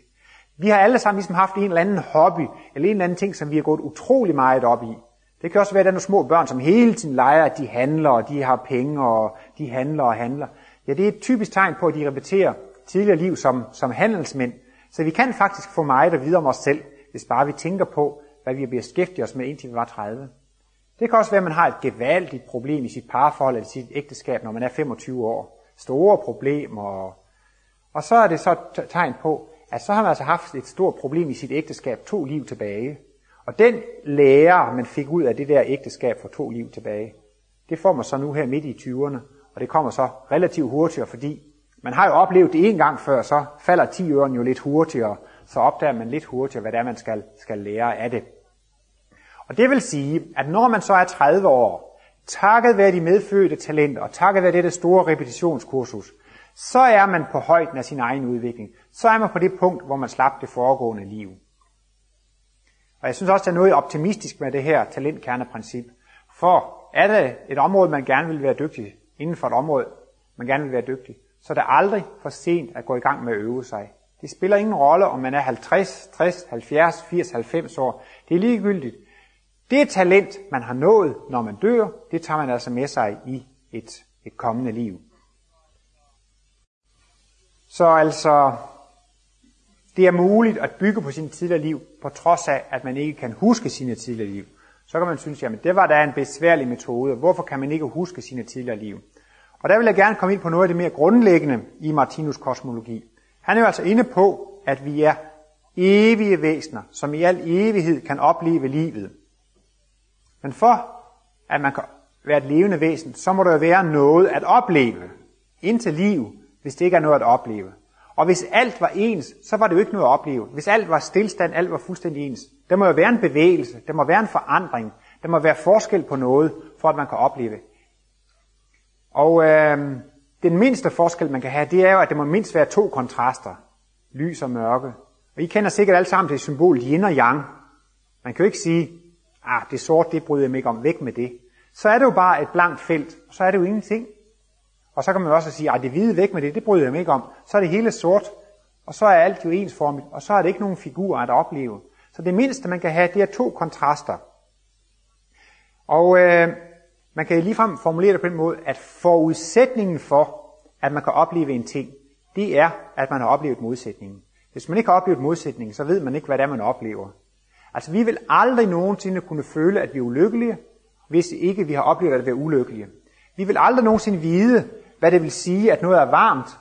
Vi har alle sammen ligesom haft en eller anden hobby, eller en eller anden ting, som vi har gået utrolig meget op i. Det kan også være, at der er nogle små børn, som hele tiden leger, at de handler, og de har penge, og de handler og handler. Ja, det er et typisk tegn på, at de repeterer tidligere liv som, som handelsmænd, så vi kan faktisk få meget at vide om os selv, hvis bare vi tænker på, hvad vi har beskæftiget os med indtil vi var 30. Det kan også være, at man har et gevaldigt problem i sit parforhold eller sit ægteskab, når man er 25 år. Store problemer. Og så er det så et tegn på, at så har man altså haft et stort problem i sit ægteskab to liv tilbage. Og den lære, man fik ud af det der ægteskab for to liv tilbage, det får man så nu her midt i 20'erne, og det kommer så relativt hurtigere, fordi man har jo oplevet det en gang før, så falder 10 øren jo lidt hurtigere, så opdager man lidt hurtigere, hvad det er, man skal, skal lære af det. Og det vil sige, at når man så er 30 år, takket være de medfødte talenter, og takket være dette store repetitionskursus, så er man på højden af sin egen udvikling. Så er man på det punkt, hvor man slap det foregående liv. Og jeg synes også, der er noget optimistisk med det her talentkerneprincip. For er det et område, man gerne vil være dygtig, inden for et område, man gerne vil være dygtig, så det er aldrig for sent at gå i gang med at øve sig. Det spiller ingen rolle, om man er 50, 60, 70, 80, 90 år. Det er ligegyldigt. Det talent, man har nået, når man dør, det tager man altså med sig i et, et kommende liv. Så altså, det er muligt at bygge på sin tidligere liv, på trods af, at man ikke kan huske sine tidligere liv. Så kan man synes, jamen det var da en besværlig metode. Hvorfor kan man ikke huske sine tidligere liv? Og der vil jeg gerne komme ind på noget af det mere grundlæggende i Martinus kosmologi. Han er jo altså inde på, at vi er evige væsener, som i al evighed kan opleve livet. Men for at man kan være et levende væsen, så må der jo være noget at opleve. Indtil liv, hvis det ikke er noget at opleve. Og hvis alt var ens, så var det jo ikke noget at opleve. Hvis alt var stillstand, alt var fuldstændig ens. Der må jo være en bevægelse, der må være en forandring, der må være forskel på noget, for at man kan opleve. Og øh, den mindste forskel, man kan have, det er jo, at der må mindst være to kontraster. Lys og mørke. Og I kender sikkert alle sammen det symbol yin og yang. Man kan jo ikke sige, ah, det sorte, det bryder jeg mig ikke om, væk med det. Så er det jo bare et blankt felt, og så er det jo ingenting. Og så kan man også sige, at det hvide væk med det, det bryder jeg mig ikke om. Så er det hele sort, og så er alt jo ensformigt, og så er det ikke nogen figurer at opleve. Så det mindste, man kan have, det er to kontraster. Og øh, man kan ligefrem formulere det på den måde, at forudsætningen for, at man kan opleve en ting, det er, at man har oplevet modsætningen. Hvis man ikke har oplevet modsætningen, så ved man ikke, hvad det er, man oplever. Altså, vi vil aldrig nogensinde kunne føle, at vi er ulykkelige, hvis ikke vi har oplevet at være ulykkelige. Vi vil aldrig nogensinde vide, hvad det vil sige, at noget er varmt,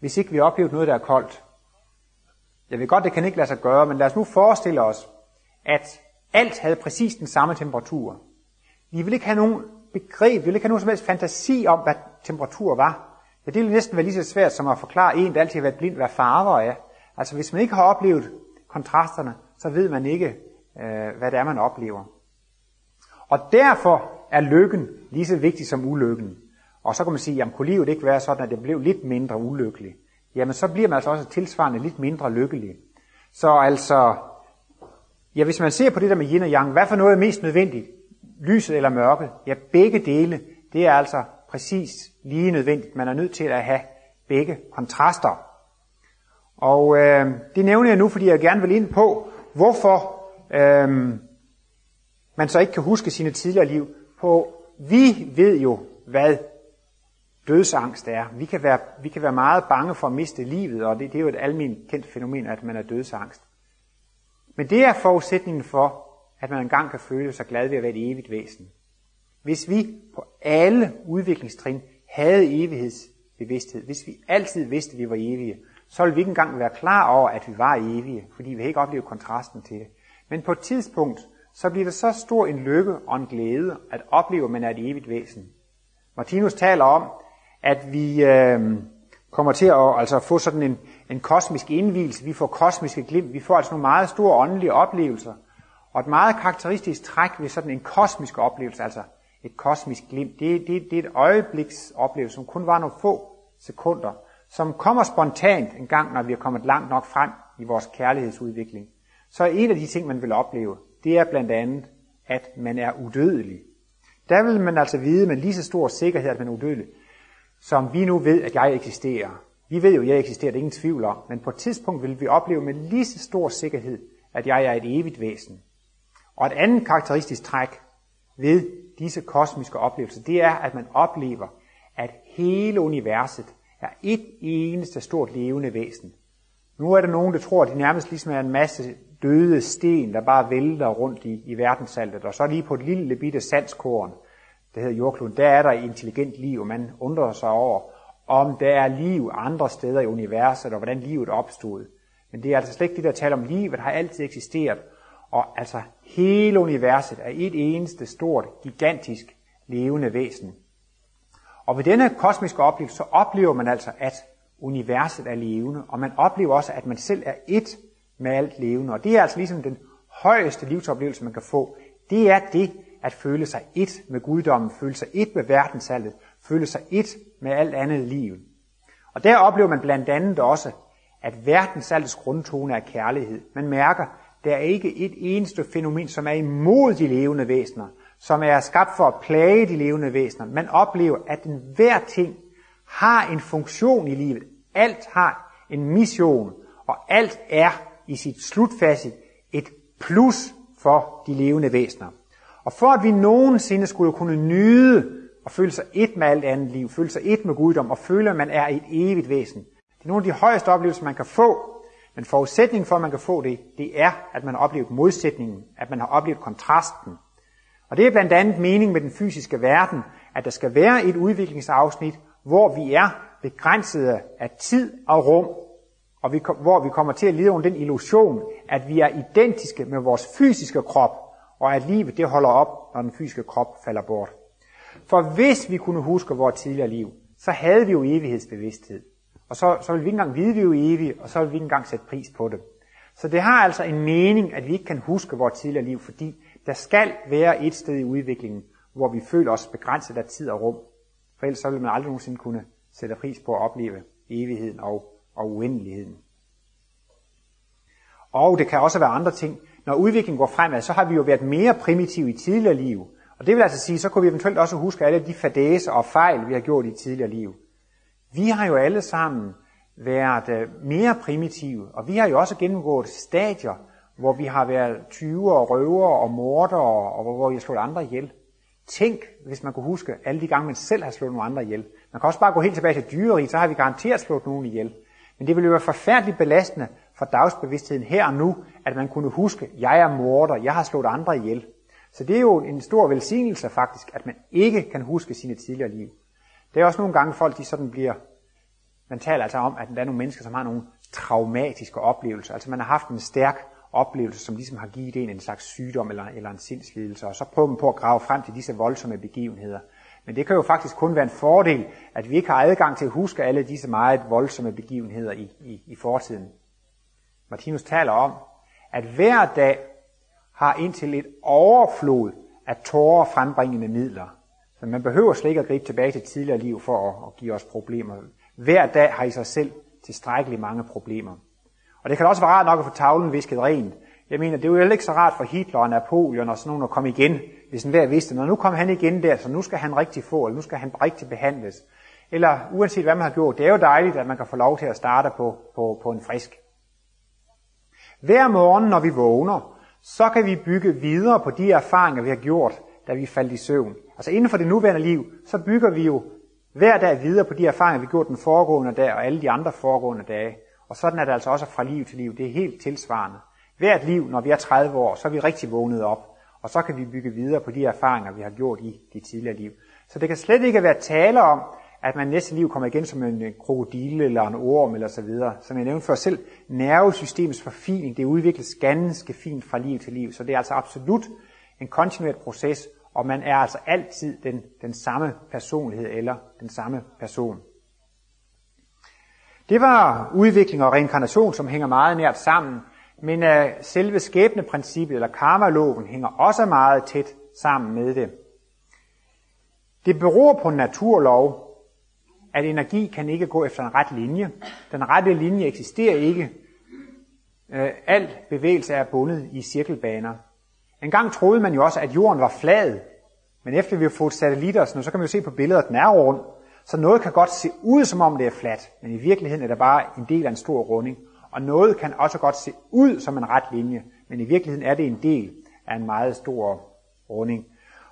hvis ikke vi har oplevet noget, der er koldt. Jeg ved godt, det kan ikke lade sig gøre, men lad os nu forestille os, at alt havde præcis den samme temperatur. Vi vil ikke have nogen begreb, vi vil ikke have nogen som helst fantasi om, hvad temperatur var. Ja, det ville næsten være lige så svært som at forklare en, der altid har været blind, hvad farver er. Altså hvis man ikke har oplevet kontrasterne, så ved man ikke, øh, hvad det er, man oplever. Og derfor er lykken lige så vigtig som ulykken. Og så kan man sige, jamen kunne livet ikke være sådan, at det blev lidt mindre ulykkelig? Jamen så bliver man altså også tilsvarende lidt mindre lykkelig. Så altså, ja hvis man ser på det der med yin og yang, hvad for noget er mest nødvendigt? Lyset eller mørket? Ja begge dele, det er altså præcis lige nødvendigt. Man er nødt til at have begge kontraster. Og øh, det nævner jeg nu, fordi jeg gerne vil ind på, hvorfor øh, man så ikke kan huske sine tidligere liv. På, vi ved jo, hvad dødsangst er. Vi kan være, vi kan være meget bange for at miste livet, og det, det er jo et almindeligt kendt fænomen, at man er dødsangst. Men det er forudsætningen for, at man engang kan føle sig glad ved at være et evigt væsen. Hvis vi på alle udviklingstrin havde evighedsbevidsthed, hvis vi altid vidste, at vi var evige, så ville vi ikke engang være klar over, at vi var evige, fordi vi ikke oplevede kontrasten til det. Men på et tidspunkt, så bliver det så stor en lykke og en glæde at opleve, at man er et evigt væsen. Martinus taler om, at vi øh, kommer til at altså, få sådan en, en kosmisk indvielse, vi får kosmiske glimt, vi får altså nogle meget store åndelige oplevelser. Og et meget karakteristisk træk ved sådan en kosmisk oplevelse, altså et kosmisk glimt, det, det, det er et øjebliks oplevelse, som kun var nogle få sekunder, som kommer spontant en gang, når vi er kommet langt nok frem i vores kærlighedsudvikling. Så en af de ting, man vil opleve, det er blandt andet, at man er udødelig. Der vil man altså vide med lige så stor sikkerhed, at man er udødelig, som vi nu ved, at jeg eksisterer. Vi ved jo, at jeg eksisterer, det er ingen tvivl om, men på et tidspunkt vil vi opleve med lige så stor sikkerhed, at jeg er et evigt væsen. Og et andet karakteristisk træk ved disse kosmiske oplevelser, det er, at man oplever, at hele universet er et eneste stort levende væsen. Nu er der nogen, der tror, at det nærmest ligesom er en masse døde sten, der bare vælter rundt i, i verdenssaltet, og så lige på et lille bitte sandskorn, der hedder jordkloden, der er der intelligent liv, og man undrer sig over, om der er liv andre steder i universet, og hvordan livet opstod. Men det er altså slet ikke det, der taler om livet, har altid eksisteret. Og altså hele universet er et eneste stort, gigantisk levende væsen. Og ved denne kosmiske oplevelse, så oplever man altså, at universet er levende, og man oplever også, at man selv er et med alt levende. Og det er altså ligesom den højeste livsoplevelse, man kan få. Det er det at føle sig et med guddommen, føle sig et med verdensaltet, føle sig et med alt andet liv. Og der oplever man blandt andet også, at verdensaltets grundtone er kærlighed. Man mærker, der er ikke et eneste fænomen, som er imod de levende væsener, som er skabt for at plage de levende væsener. Man oplever, at hver ting har en funktion i livet. Alt har en mission, og alt er i sit slutfase et plus for de levende væsener. Og for at vi nogensinde skulle kunne nyde og føle sig et med alt andet liv, føle sig et med guddom og føle, at man er et evigt væsen. Det er nogle af de højeste oplevelser, man kan få, men forudsætningen for, at man kan få det, det er, at man har oplevet modsætningen, at man har oplevet kontrasten. Og det er blandt andet meningen med den fysiske verden, at der skal være et udviklingsafsnit, hvor vi er begrænsede af tid og rum, og vi, hvor vi kommer til at lide under den illusion, at vi er identiske med vores fysiske krop, og at livet det holder op, når den fysiske krop falder bort. For hvis vi kunne huske vores tidligere liv, så havde vi jo evighedsbevidsthed. Og så, så vil vi ikke engang vide, at vi er evige, og så vil vi ikke engang sætte pris på det. Så det har altså en mening, at vi ikke kan huske vores tidligere liv, fordi der skal være et sted i udviklingen, hvor vi føler os begrænset af tid og rum. For ellers så vil man aldrig nogensinde kunne sætte pris på at opleve evigheden og, og uendeligheden. Og det kan også være andre ting. Når udviklingen går fremad, så har vi jo været mere primitive i tidligere liv. Og det vil altså sige, så kunne vi eventuelt også huske alle de fadæser og fejl, vi har gjort i tidligere liv. Vi har jo alle sammen været øh, mere primitive, og vi har jo også gennemgået stadier, hvor vi har været 20 og røver og morder, og hvor vi har slået andre ihjel. Tænk, hvis man kunne huske alle de gange, man selv har slået nogle andre ihjel. Man kan også bare gå helt tilbage til dyreriet, så har vi garanteret slået nogen ihjel. Men det ville jo være forfærdeligt belastende for dagsbevidstheden her og nu, at man kunne huske, jeg er morder, jeg har slået andre ihjel. Så det er jo en stor velsignelse faktisk, at man ikke kan huske sine tidligere liv. Det er også nogle gange folk, de sådan bliver, man taler altså om, at der er nogle mennesker, som har nogle traumatiske oplevelser. Altså man har haft en stærk oplevelse, som ligesom har givet en en slags sygdom eller, eller en sindslidelse, og så prøver man på at grave frem til disse voldsomme begivenheder. Men det kan jo faktisk kun være en fordel, at vi ikke har adgang til at huske alle disse meget voldsomme begivenheder i, i, i fortiden. Martinus taler om, at hver dag har indtil et overflod af tårer frembringende midler. Så man behøver slet ikke at gribe tilbage til tidligere liv for at, at give os problemer. Hver dag har i sig selv tilstrækkeligt mange problemer. Og det kan også være rart nok at få tavlen visket rent. Jeg mener, det er jo ikke så rart for Hitler og Napoleon og sådan nogen at komme igen, hvis en hver vidste, når nu kom han igen der, så nu skal han rigtig få, eller nu skal han rigtig behandles. Eller uanset hvad man har gjort, det er jo dejligt, at man kan få lov til at starte på, på, på en frisk. Hver morgen, når vi vågner, så kan vi bygge videre på de erfaringer, vi har gjort, da vi faldt i søvn. Altså inden for det nuværende liv, så bygger vi jo hver dag videre på de erfaringer, vi har gjort den foregående dag og alle de andre foregående dage. Og sådan er det altså også fra liv til liv. Det er helt tilsvarende. Hvert liv, når vi er 30 år, så er vi rigtig vågnet op. Og så kan vi bygge videre på de erfaringer, vi har gjort i de tidligere liv. Så det kan slet ikke være tale om, at man næste liv kommer igen som en krokodille eller en orm eller så videre. Som jeg nævnte før selv, nervesystemets forfining, det udvikles ganske fint fra liv til liv. Så det er altså absolut en kontinueret proces, og man er altså altid den, den samme personlighed eller den samme person. Det var udvikling og reinkarnation, som hænger meget nært sammen, men uh, selve skæbneprincippet eller karmaloven hænger også meget tæt sammen med det. Det beror på en naturlov, at energi kan ikke gå efter en ret linje. Den rette linje eksisterer ikke. Uh, al bevægelse er bundet i cirkelbaner. En gang troede man jo også, at jorden var flad, men efter vi har fået satellitter, så kan man jo se på billedet, at den er rund. Så noget kan godt se ud, som om det er fladt, men i virkeligheden er det bare en del af en stor runding. Og noget kan også godt se ud som en ret linje, men i virkeligheden er det en del af en meget stor runding.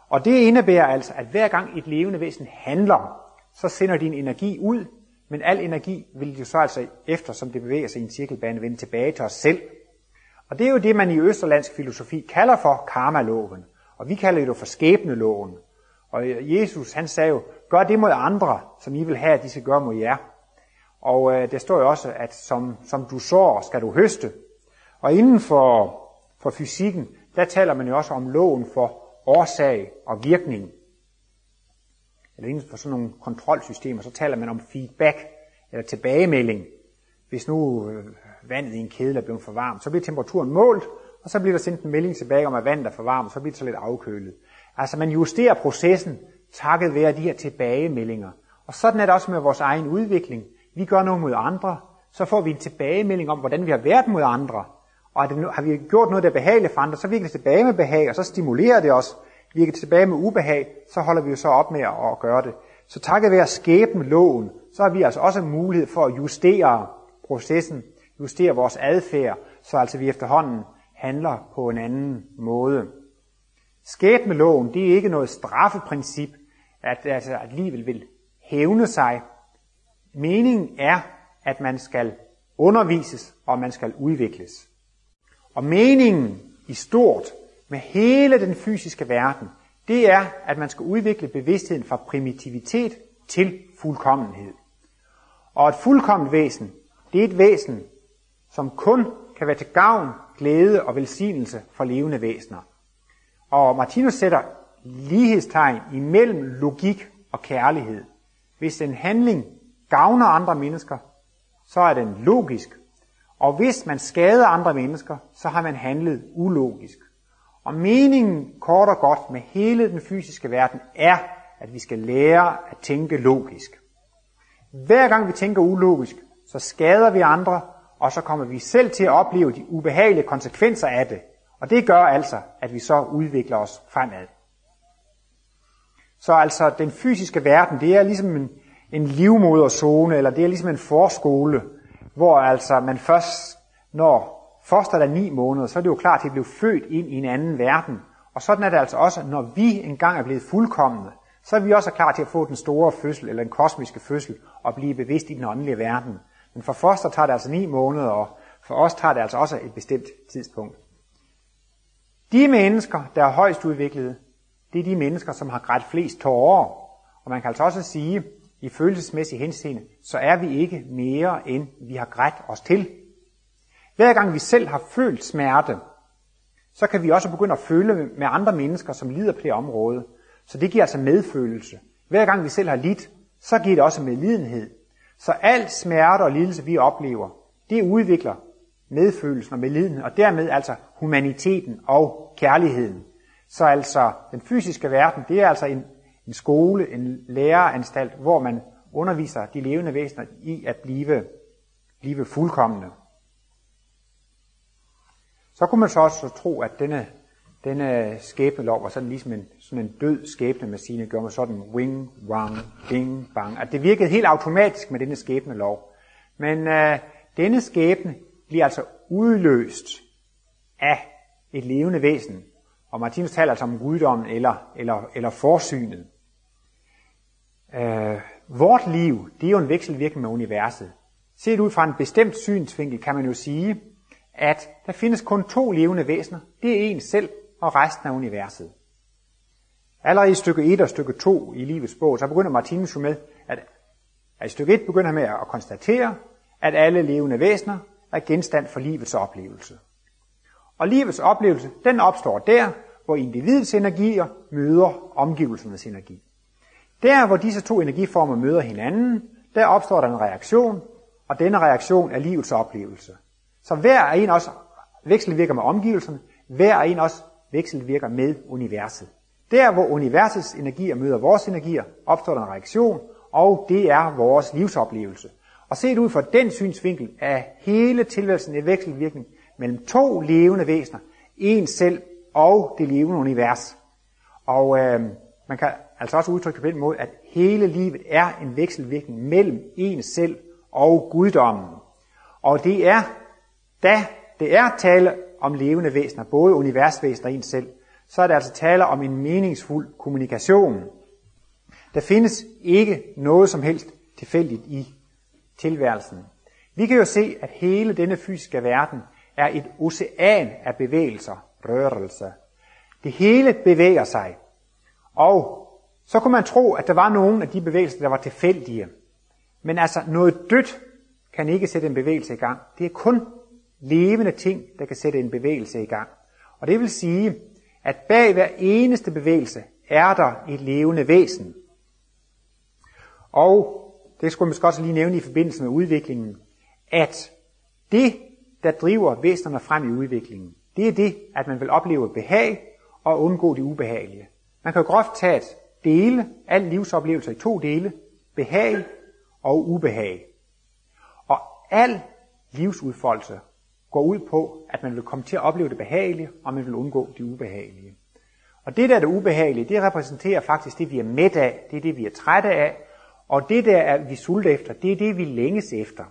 Og det indebærer altså, at hver gang et levende væsen handler, så sender din energi ud, men al energi vil jo så altså, efter som det bevæger sig i en cirkelbane, vende tilbage til os selv. Og det er jo det, man i østerlandsk filosofi kalder for karmaloven. Og vi kalder det jo for skæbneloven. Og Jesus han sagde jo, gør det mod andre, som I vil have, at de skal gøre mod jer. Og øh, der står jo også, at som, som du sår, skal du høste. Og inden for, for fysikken, der taler man jo også om loven for årsag og virkning. Eller inden for sådan nogle kontrolsystemer, så taler man om feedback, eller tilbagemelding. Hvis nu øh, vandet i en kedel er blevet for varmt, så bliver temperaturen målt, og så bliver der sendt en melding tilbage om, at vandet er for varmt, så bliver det så lidt afkølet. Altså man justerer processen takket være de her tilbagemeldinger. Og sådan er det også med vores egen udvikling. Vi gør noget mod andre, så får vi en tilbagemelding om, hvordan vi har været mod andre. Og har vi gjort noget, der er behageligt for andre, så virker det tilbage med behag, og så stimulerer det os. Virker det tilbage med ubehag, så holder vi jo så op med at gøre det. Så takket være skæben loven, så har vi altså også mulighed for at justere processen, justere vores adfærd, så altså vi efterhånden handler på en anden måde. Skæbneloven, det er ikke noget straffeprincip, at, altså, at livet vil hævne sig. Meningen er, at man skal undervises, og man skal udvikles. Og meningen i stort med hele den fysiske verden, det er, at man skal udvikle bevidstheden fra primitivitet til fuldkommenhed. Og et fuldkomment væsen, det er et væsen, som kun kan være til gavn, glæde og velsignelse for levende væsener. Og Martinus sætter lighedstegn imellem logik og kærlighed. Hvis en handling gavner andre mennesker, så er den logisk. Og hvis man skader andre mennesker, så har man handlet ulogisk. Og meningen kort og godt med hele den fysiske verden er, at vi skal lære at tænke logisk. Hver gang vi tænker ulogisk, så skader vi andre, og så kommer vi selv til at opleve de ubehagelige konsekvenser af det. Og det gør altså, at vi så udvikler os fremad. Så altså den fysiske verden, det er ligesom en, en livmoderzone, eller det er ligesom en forskole, hvor altså man først, når fosteret er ni måneder, så er det jo klart, at det blev født ind i en anden verden. Og sådan er det altså også, når vi engang er blevet fuldkommende, så er vi også klar til at få den store fødsel, eller den kosmiske fødsel, og blive bevidst i den åndelige verden. Men for foster tager det altså ni måneder, og for os tager det altså også et bestemt tidspunkt. De mennesker, der er højst udviklede, det er de mennesker, som har grædt flest tårer. Og man kan altså også sige, i følelsesmæssig henseende, så er vi ikke mere, end vi har grædt os til. Hver gang vi selv har følt smerte, så kan vi også begynde at føle med andre mennesker, som lider på det område. Så det giver altså medfølelse. Hver gang vi selv har lidt, så giver det også medlidenhed. Så al smerte og lidelse, vi oplever, det udvikler medfølelsen og medliden, og dermed altså humaniteten og kærligheden. Så altså den fysiske verden, det er altså en, en skole, en læreranstalt, hvor man underviser de levende væsener i at blive, blive fuldkommende. Så kunne man så også tro, at denne, denne øh, skæbnelov var sådan ligesom en, sådan en død skæbnemaskine, gør man sådan wing, wang, ding, bang. At det virkede helt automatisk med denne skæbnelov. Men øh, denne skæbne bliver altså udløst af et levende væsen. Og Martinus taler altså om guddommen eller, eller, eller forsynet. Øh, vort liv, det er jo en vekselvirkning med universet. Set ud fra en bestemt synsvinkel kan man jo sige, at der findes kun to levende væsener. Det er en selv og resten af universet. Allerede i stykke 1 og stykke 2 i livets bog, så begynder Martinus jo med, at, at i stykke 1 begynder han med at konstatere, at alle levende væsener er genstand for livets oplevelse. Og livets oplevelse, den opstår der, hvor individets energier møder omgivelsernes energi. Der, hvor disse to energiformer møder hinanden, der opstår der en reaktion, og denne reaktion er livets oplevelse. Så hver af en også vekselvirker med omgivelserne, hver af en også vekselvirker med universet. Der, hvor universets energier møder vores energier, opstår der en reaktion, og det er vores livsoplevelse. Og set ud fra den synsvinkel er hele tilværelsen en vekselvirkning mellem to levende væsener, en selv og det levende univers. Og øh, man kan altså også udtrykke det på den måde, at hele livet er en vekselvirkning mellem en selv og guddommen. Og det er, da det er tale om levende væsener, både universvæsener og en selv, så er det altså tale om en meningsfuld kommunikation. Der findes ikke noget som helst tilfældigt i tilværelsen. Vi kan jo se, at hele denne fysiske verden er et ocean af bevægelser, rørelse. Det hele bevæger sig. Og så kunne man tro, at der var nogle af de bevægelser, der var tilfældige. Men altså noget dødt kan ikke sætte en bevægelse i gang. Det er kun levende ting, der kan sætte en bevægelse i gang. Og det vil sige, at bag hver eneste bevægelse er der et levende væsen. Og det skulle man måske også lige nævne i forbindelse med udviklingen, at det, der driver væsenerne frem i udviklingen, det er det, at man vil opleve behag og undgå det ubehagelige. Man kan jo groft tage et dele, al livsoplevelser i to dele, behag og ubehag. Og al livsudfoldelse går ud på, at man vil komme til at opleve det behagelige, og man vil undgå det ubehagelige. Og det der er det ubehagelige, det repræsenterer faktisk det, vi er mæt af, det er det, vi er trætte af, og det der, er, vi sulter efter, det er det, vi længes efter.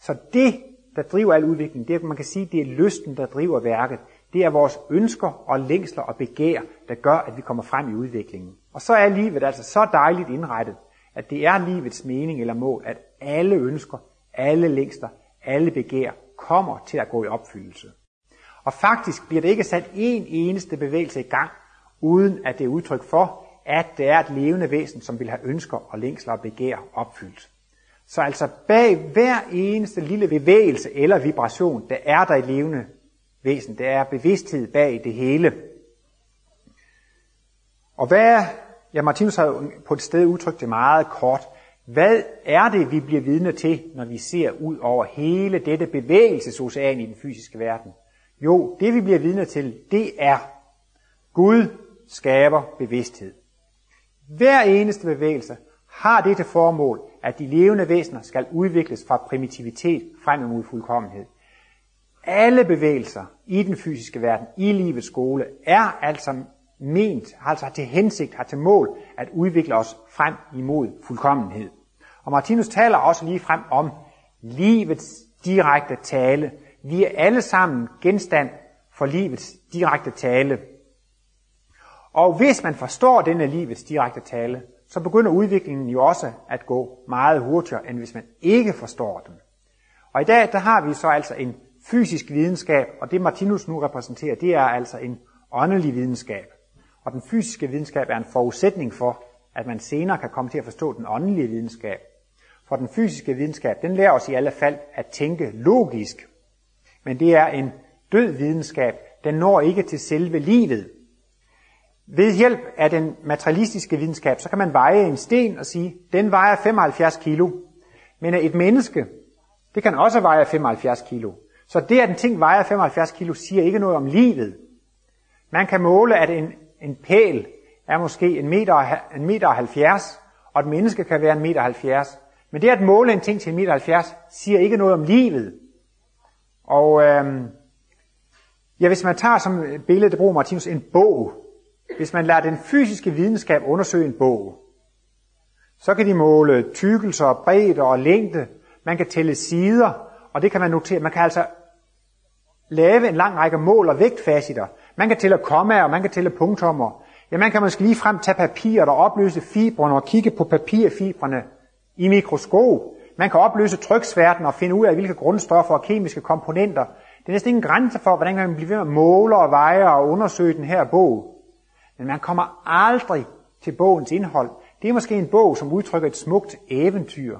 Så det, der driver al udvikling, det er, man kan sige, det er lysten, der driver værket. Det er vores ønsker og længsler og begær, der gør, at vi kommer frem i udviklingen. Og så er livet altså så dejligt indrettet, at det er livets mening eller mål, at alle ønsker, alle længsler, alle begær kommer til at gå i opfyldelse. Og faktisk bliver det ikke sat en eneste bevægelse i gang, uden at det er udtryk for, at det er et levende væsen, som vil have ønsker og længsler og begær opfyldt. Så altså bag hver eneste lille bevægelse eller vibration, der er der i levende væsen. Der er bevidsthed bag det hele. Og hvad, ja Martinus har på et sted udtrykt det meget kort, hvad er det, vi bliver vidne til, når vi ser ud over hele dette bevægelsesocean i den fysiske verden? Jo, det vi bliver vidne til, det er, Gud skaber bevidsthed. Hver eneste bevægelse har det til formål, at de levende væsener skal udvikles fra primitivitet frem mod fuldkommenhed. Alle bevægelser i den fysiske verden, i livets skole, er altså ment, altså til hensigt, har til mål at udvikle os frem imod fuldkommenhed. Og Martinus taler også lige frem om livets direkte tale. Vi er alle sammen genstand for livets direkte tale. Og hvis man forstår denne livets direkte tale, så begynder udviklingen jo også at gå meget hurtigere, end hvis man ikke forstår den. Og i dag, der har vi så altså en fysisk videnskab, og det Martinus nu repræsenterer, det er altså en åndelig videnskab. Og den fysiske videnskab er en forudsætning for, at man senere kan komme til at forstå den åndelige videnskab. For den fysiske videnskab, den lærer os i alle fald at tænke logisk. Men det er en død videnskab. Den når ikke til selve livet. Ved hjælp af den materialistiske videnskab, så kan man veje en sten og sige, den vejer 75 kilo. Men et menneske, det kan også veje 75 kilo. Så det, at en ting vejer 75 kilo, siger ikke noget om livet. Man kan måle, at en, en pæl er måske en meter, en meter 70, og et menneske kan være en meter 70. Men det at måle en ting til en 70, siger ikke noget om livet. Og øh, ja, hvis man tager som billede, det bruger Martinus, en bog. Hvis man lader den fysiske videnskab undersøge en bog, så kan de måle tykkelser, bredde og længde. Man kan tælle sider, og det kan man notere. Man kan altså lave en lang række mål og vægtfacitter. Man kan tælle kommaer, man kan tælle punktummer. Ja, man kan måske lige frem tage papir og opløse fibrene og kigge på papirfibrene i mikroskop. Man kan opløse tryksværten og finde ud af, hvilke grundstoffer og kemiske komponenter. Det er næsten ingen grænse for, hvordan man bliver ved med at måle og veje og undersøge den her bog. Men man kommer aldrig til bogens indhold. Det er måske en bog, som udtrykker et smukt eventyr.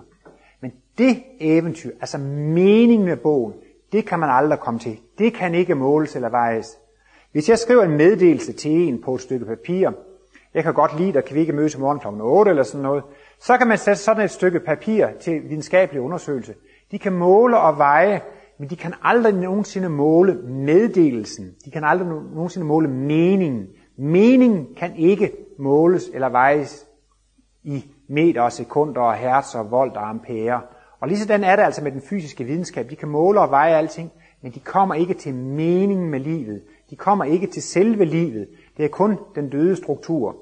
Men det eventyr, altså meningen med bogen, det kan man aldrig komme til. Det kan ikke måles eller vejes. Hvis jeg skriver en meddelelse til en på et stykke papir, jeg kan godt lide, at kan vi ikke mødes i morgen kl. 8 eller sådan noget, så kan man sætte sådan et stykke papir til videnskabelig undersøgelse. De kan måle og veje, men de kan aldrig nogensinde måle meddelelsen. De kan aldrig nogensinde måle meningen. Meningen kan ikke måles eller vejes i meter og sekunder og hertz og volt og ampere. Og lige sådan er det altså med den fysiske videnskab. De kan måle og veje alting, men de kommer ikke til meningen med livet. De kommer ikke til selve livet. Det er kun den døde struktur.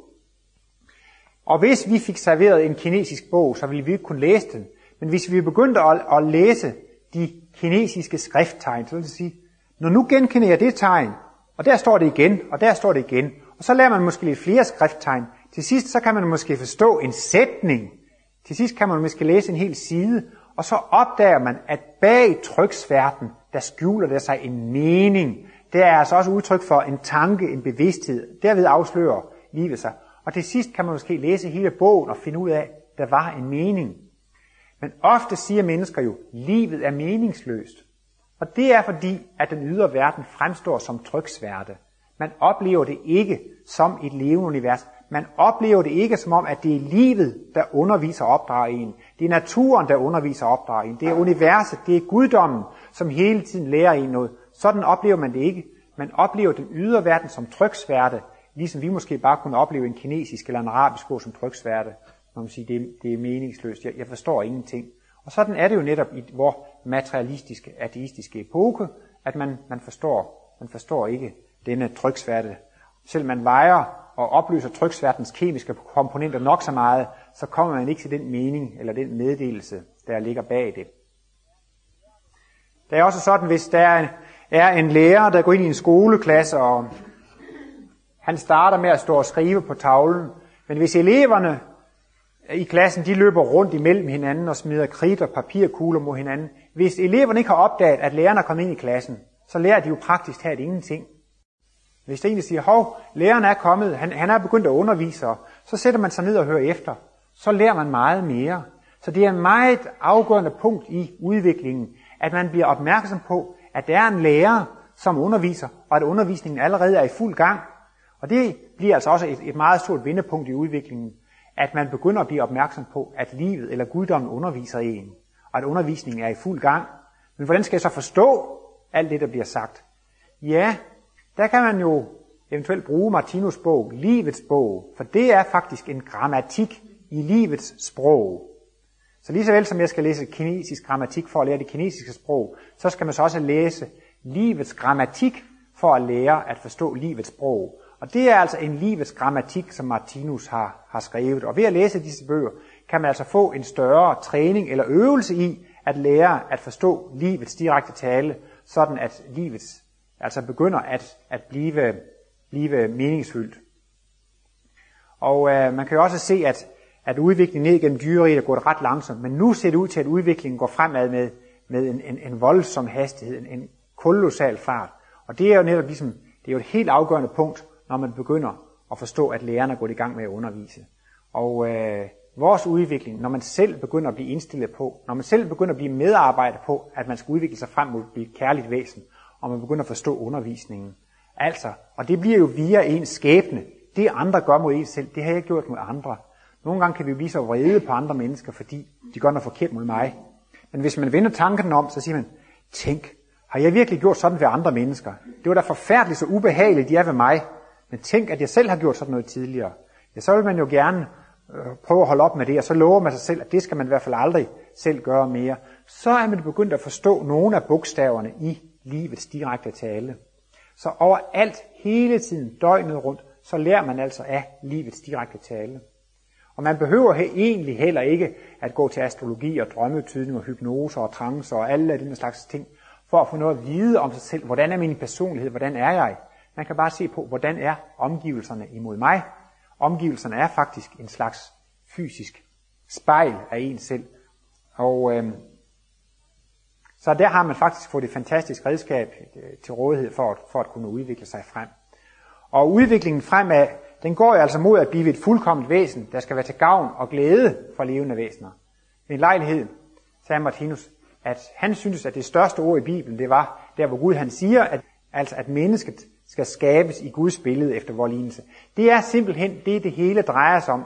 Og hvis vi fik serveret en kinesisk bog, så ville vi ikke kunne læse den. Men hvis vi begyndte at, at læse de kinesiske skrifttegn, så vil det sige, når nu genkender jeg det tegn, og der står det igen, og der står det igen, og så lærer man måske lidt flere skrifttegn. Til sidst så kan man måske forstå en sætning. Til sidst kan man måske læse en hel side, og så opdager man, at bag tryksværten, der skjuler der sig en mening. Det er altså også udtryk for en tanke, en bevidsthed. Derved afslører livet sig. Og til sidst kan man måske læse hele bogen og finde ud af, at der var en mening. Men ofte siger mennesker jo, livet er meningsløst. Og det er fordi, at den ydre verden fremstår som tryksværte. Man oplever det ikke som et levende univers. Man oplever det ikke som om, at det er livet, der underviser og opdrager en. Det er naturen, der underviser og opdrager en. Det er universet, det er guddommen, som hele tiden lærer en noget. Sådan oplever man det ikke. Man oplever den ydre verden som tryksværte, ligesom vi måske bare kunne opleve en kinesisk eller en arabisk bog som tryksværte. Når man siger, det er, det er meningsløst, jeg, jeg forstår ingenting. Og sådan er det jo netop i vores materialistiske, ateistiske epoke, at man, man, forstår, man forstår ikke denne tryksværte. Selv man vejer og oplyser tryksværtens kemiske komponenter nok så meget, så kommer man ikke til den mening eller den meddelelse, der ligger bag det. Det er også sådan, hvis der er en lærer, der går ind i en skoleklasse, og han starter med at stå og skrive på tavlen, men hvis eleverne i klassen de løber rundt imellem hinanden og smider kridt og papirkugler mod hinanden, hvis eleverne ikke har opdaget, at læreren er kommet ind i klassen, så lærer de jo praktisk talt ingenting. Hvis det egentlig siger, hov, læreren er kommet, han, han er begyndt at undervise, så sætter man sig ned og hører efter. Så lærer man meget mere. Så det er et meget afgørende punkt i udviklingen, at man bliver opmærksom på, at der er en lærer, som underviser, og at undervisningen allerede er i fuld gang. Og det bliver altså også et, et meget stort vendepunkt i udviklingen, at man begynder at blive opmærksom på, at livet eller guddommen underviser en, og at undervisningen er i fuld gang. Men hvordan skal jeg så forstå alt det, der bliver sagt? Ja, der kan man jo eventuelt bruge Martinus bog, Livets bog, for det er faktisk en grammatik i livets sprog. Så lige så vel som jeg skal læse kinesisk grammatik for at lære det kinesiske sprog, så skal man så også læse livets grammatik for at lære at forstå livets sprog. Og det er altså en livets grammatik, som Martinus har, har skrevet. Og ved at læse disse bøger, kan man altså få en større træning eller øvelse i at lære at forstå livets direkte tale, sådan at livets altså begynder at, at blive, blive meningsfyldt. Og øh, man kan jo også se, at, at udviklingen ned gennem dyreriet er gået ret langsomt, men nu ser det ud til, at udviklingen går fremad med, med en, en, en voldsom hastighed, en, en kolossal fart. Og det er jo netop ligesom, det er jo et helt afgørende punkt, når man begynder at forstå, at lærerne er gået i gang med at undervise. Og øh, vores udvikling, når man selv begynder at blive indstillet på, når man selv begynder at blive medarbejder på, at man skal udvikle sig frem mod at blive et kærligt væsen, og man begynder at forstå undervisningen. Altså, og det bliver jo via ens skæbne. Det andre gør mod en selv, det har jeg gjort mod andre. Nogle gange kan vi blive så vrede på andre mennesker, fordi de gør noget forkert mod mig. Men hvis man vender tanken om, så siger man, tænk, har jeg virkelig gjort sådan ved andre mennesker? Det var da forfærdeligt så ubehageligt, de er ved mig. Men tænk, at jeg selv har gjort sådan noget tidligere. Ja, så vil man jo gerne øh, prøve at holde op med det, og så lover man sig selv, at det skal man i hvert fald aldrig selv gøre mere. Så er man begyndt at forstå nogle af bogstaverne i livets direkte tale. Så overalt, hele tiden, døgnet rundt, så lærer man altså af livets direkte tale. Og man behøver egentlig heller ikke at gå til astrologi og drømmetydning og hypnose og trance og alle de slags ting, for at få noget at vide om sig selv. Hvordan er min personlighed? Hvordan er jeg? Man kan bare se på, hvordan er omgivelserne imod mig. Omgivelserne er faktisk en slags fysisk spejl af en selv. Og øhm, så der har man faktisk fået et fantastisk redskab øh, til rådighed for at, for at kunne udvikle sig frem. Og udviklingen fremad, den går jo altså mod at blive et fuldkommet væsen, der skal være til gavn og glæde for levende væsener. En lejlighed sagde Martinus, at han synes, at det største ord i Bibelen, det var der, hvor Gud han siger, at, altså at mennesket skal skabes i Guds billede efter vores lignelse. Det er simpelthen det, det hele drejer sig om.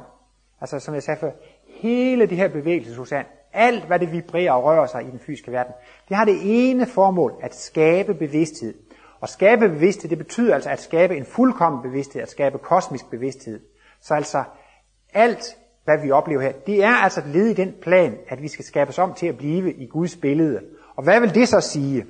Altså som jeg sagde før, hele det her bevægelse alt hvad det vibrerer og rører sig i den fysiske verden, det har det ene formål, at skabe bevidsthed. Og skabe bevidsthed, det betyder altså at skabe en fuldkommen bevidsthed, at skabe kosmisk bevidsthed. Så altså alt, hvad vi oplever her, det er altså et led i den plan, at vi skal skabes om til at blive i Guds billede. Og hvad vil det så sige?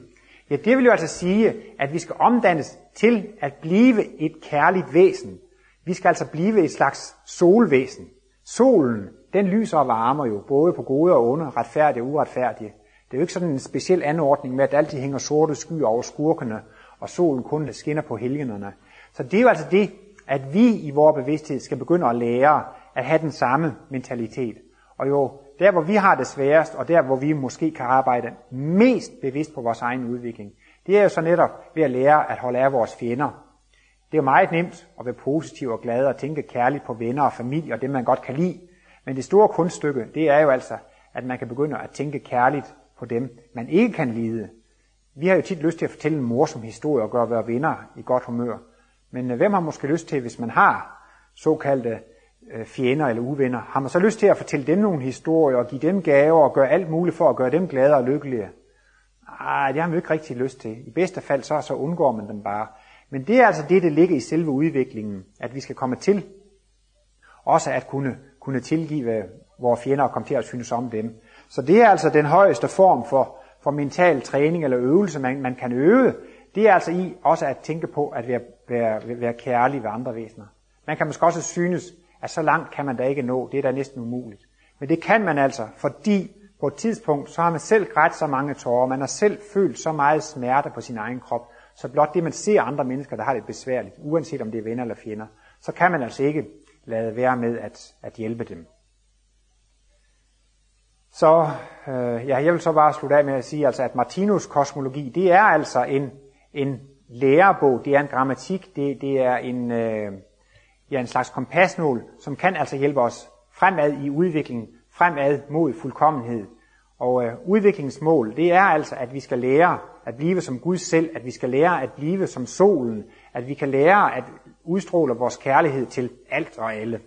Ja, det vil jo altså sige, at vi skal omdannes til at blive et kærligt væsen. Vi skal altså blive et slags solvæsen. Solen, den lyser og varmer jo, både på gode og onde, retfærdige og uretfærdige. Det er jo ikke sådan en speciel anordning med, at altid hænger sorte skyer over skurkene, og solen kun skinner på helgenerne. Så det er jo altså det, at vi i vores bevidsthed skal begynde at lære at have den samme mentalitet. Og jo der, hvor vi har det sværest, og der, hvor vi måske kan arbejde mest bevidst på vores egen udvikling, det er jo så netop ved at lære at holde af vores fjender. Det er jo meget nemt at være positiv og glad og tænke kærligt på venner og familie og det, man godt kan lide. Men det store kunststykke, det er jo altså at man kan begynde at tænke kærligt på dem, man ikke kan lide. Vi har jo tit lyst til at fortælle en morsom historie og gøre vores venner i godt humør. Men hvem har måske lyst til, hvis man har såkaldte Øh, fjender eller uvenner, har man så lyst til at fortælle dem nogle historier og give dem gaver og gøre alt muligt for at gøre dem glade og lykkelige? Nej, ah, det har man jo ikke rigtig lyst til. I bedste fald så, så undgår man dem bare. Men det er altså det, der ligger i selve udviklingen, at vi skal komme til også at kunne, kunne tilgive vores fjender og komme til at synes om dem. Så det er altså den højeste form for, for mental træning eller øvelse, man, man kan øve. Det er altså i også at tænke på at være, være, være kærlig ved andre væsener. Man kan måske også synes, at så langt kan man da ikke nå. Det er da næsten umuligt. Men det kan man altså, fordi på et tidspunkt, så har man selv grædt så mange tårer, man har selv følt så meget smerte på sin egen krop, så blot det, man ser andre mennesker, der har det besværligt, uanset om det er venner eller fjender, så kan man altså ikke lade være med at, at hjælpe dem. Så øh, ja, jeg vil så bare slutte af med at sige, altså, at Martinus kosmologi, det er altså en, en lærebog, det er en grammatik, det, det er en, øh, ja, en slags kompasnål, som kan altså hjælpe os fremad i udviklingen, fremad mod fuldkommenhed. Og øh, udviklingsmål, det er altså, at vi skal lære at blive som Gud selv, at vi skal lære at blive som solen, at vi kan lære at udstråle vores kærlighed til alt og alle.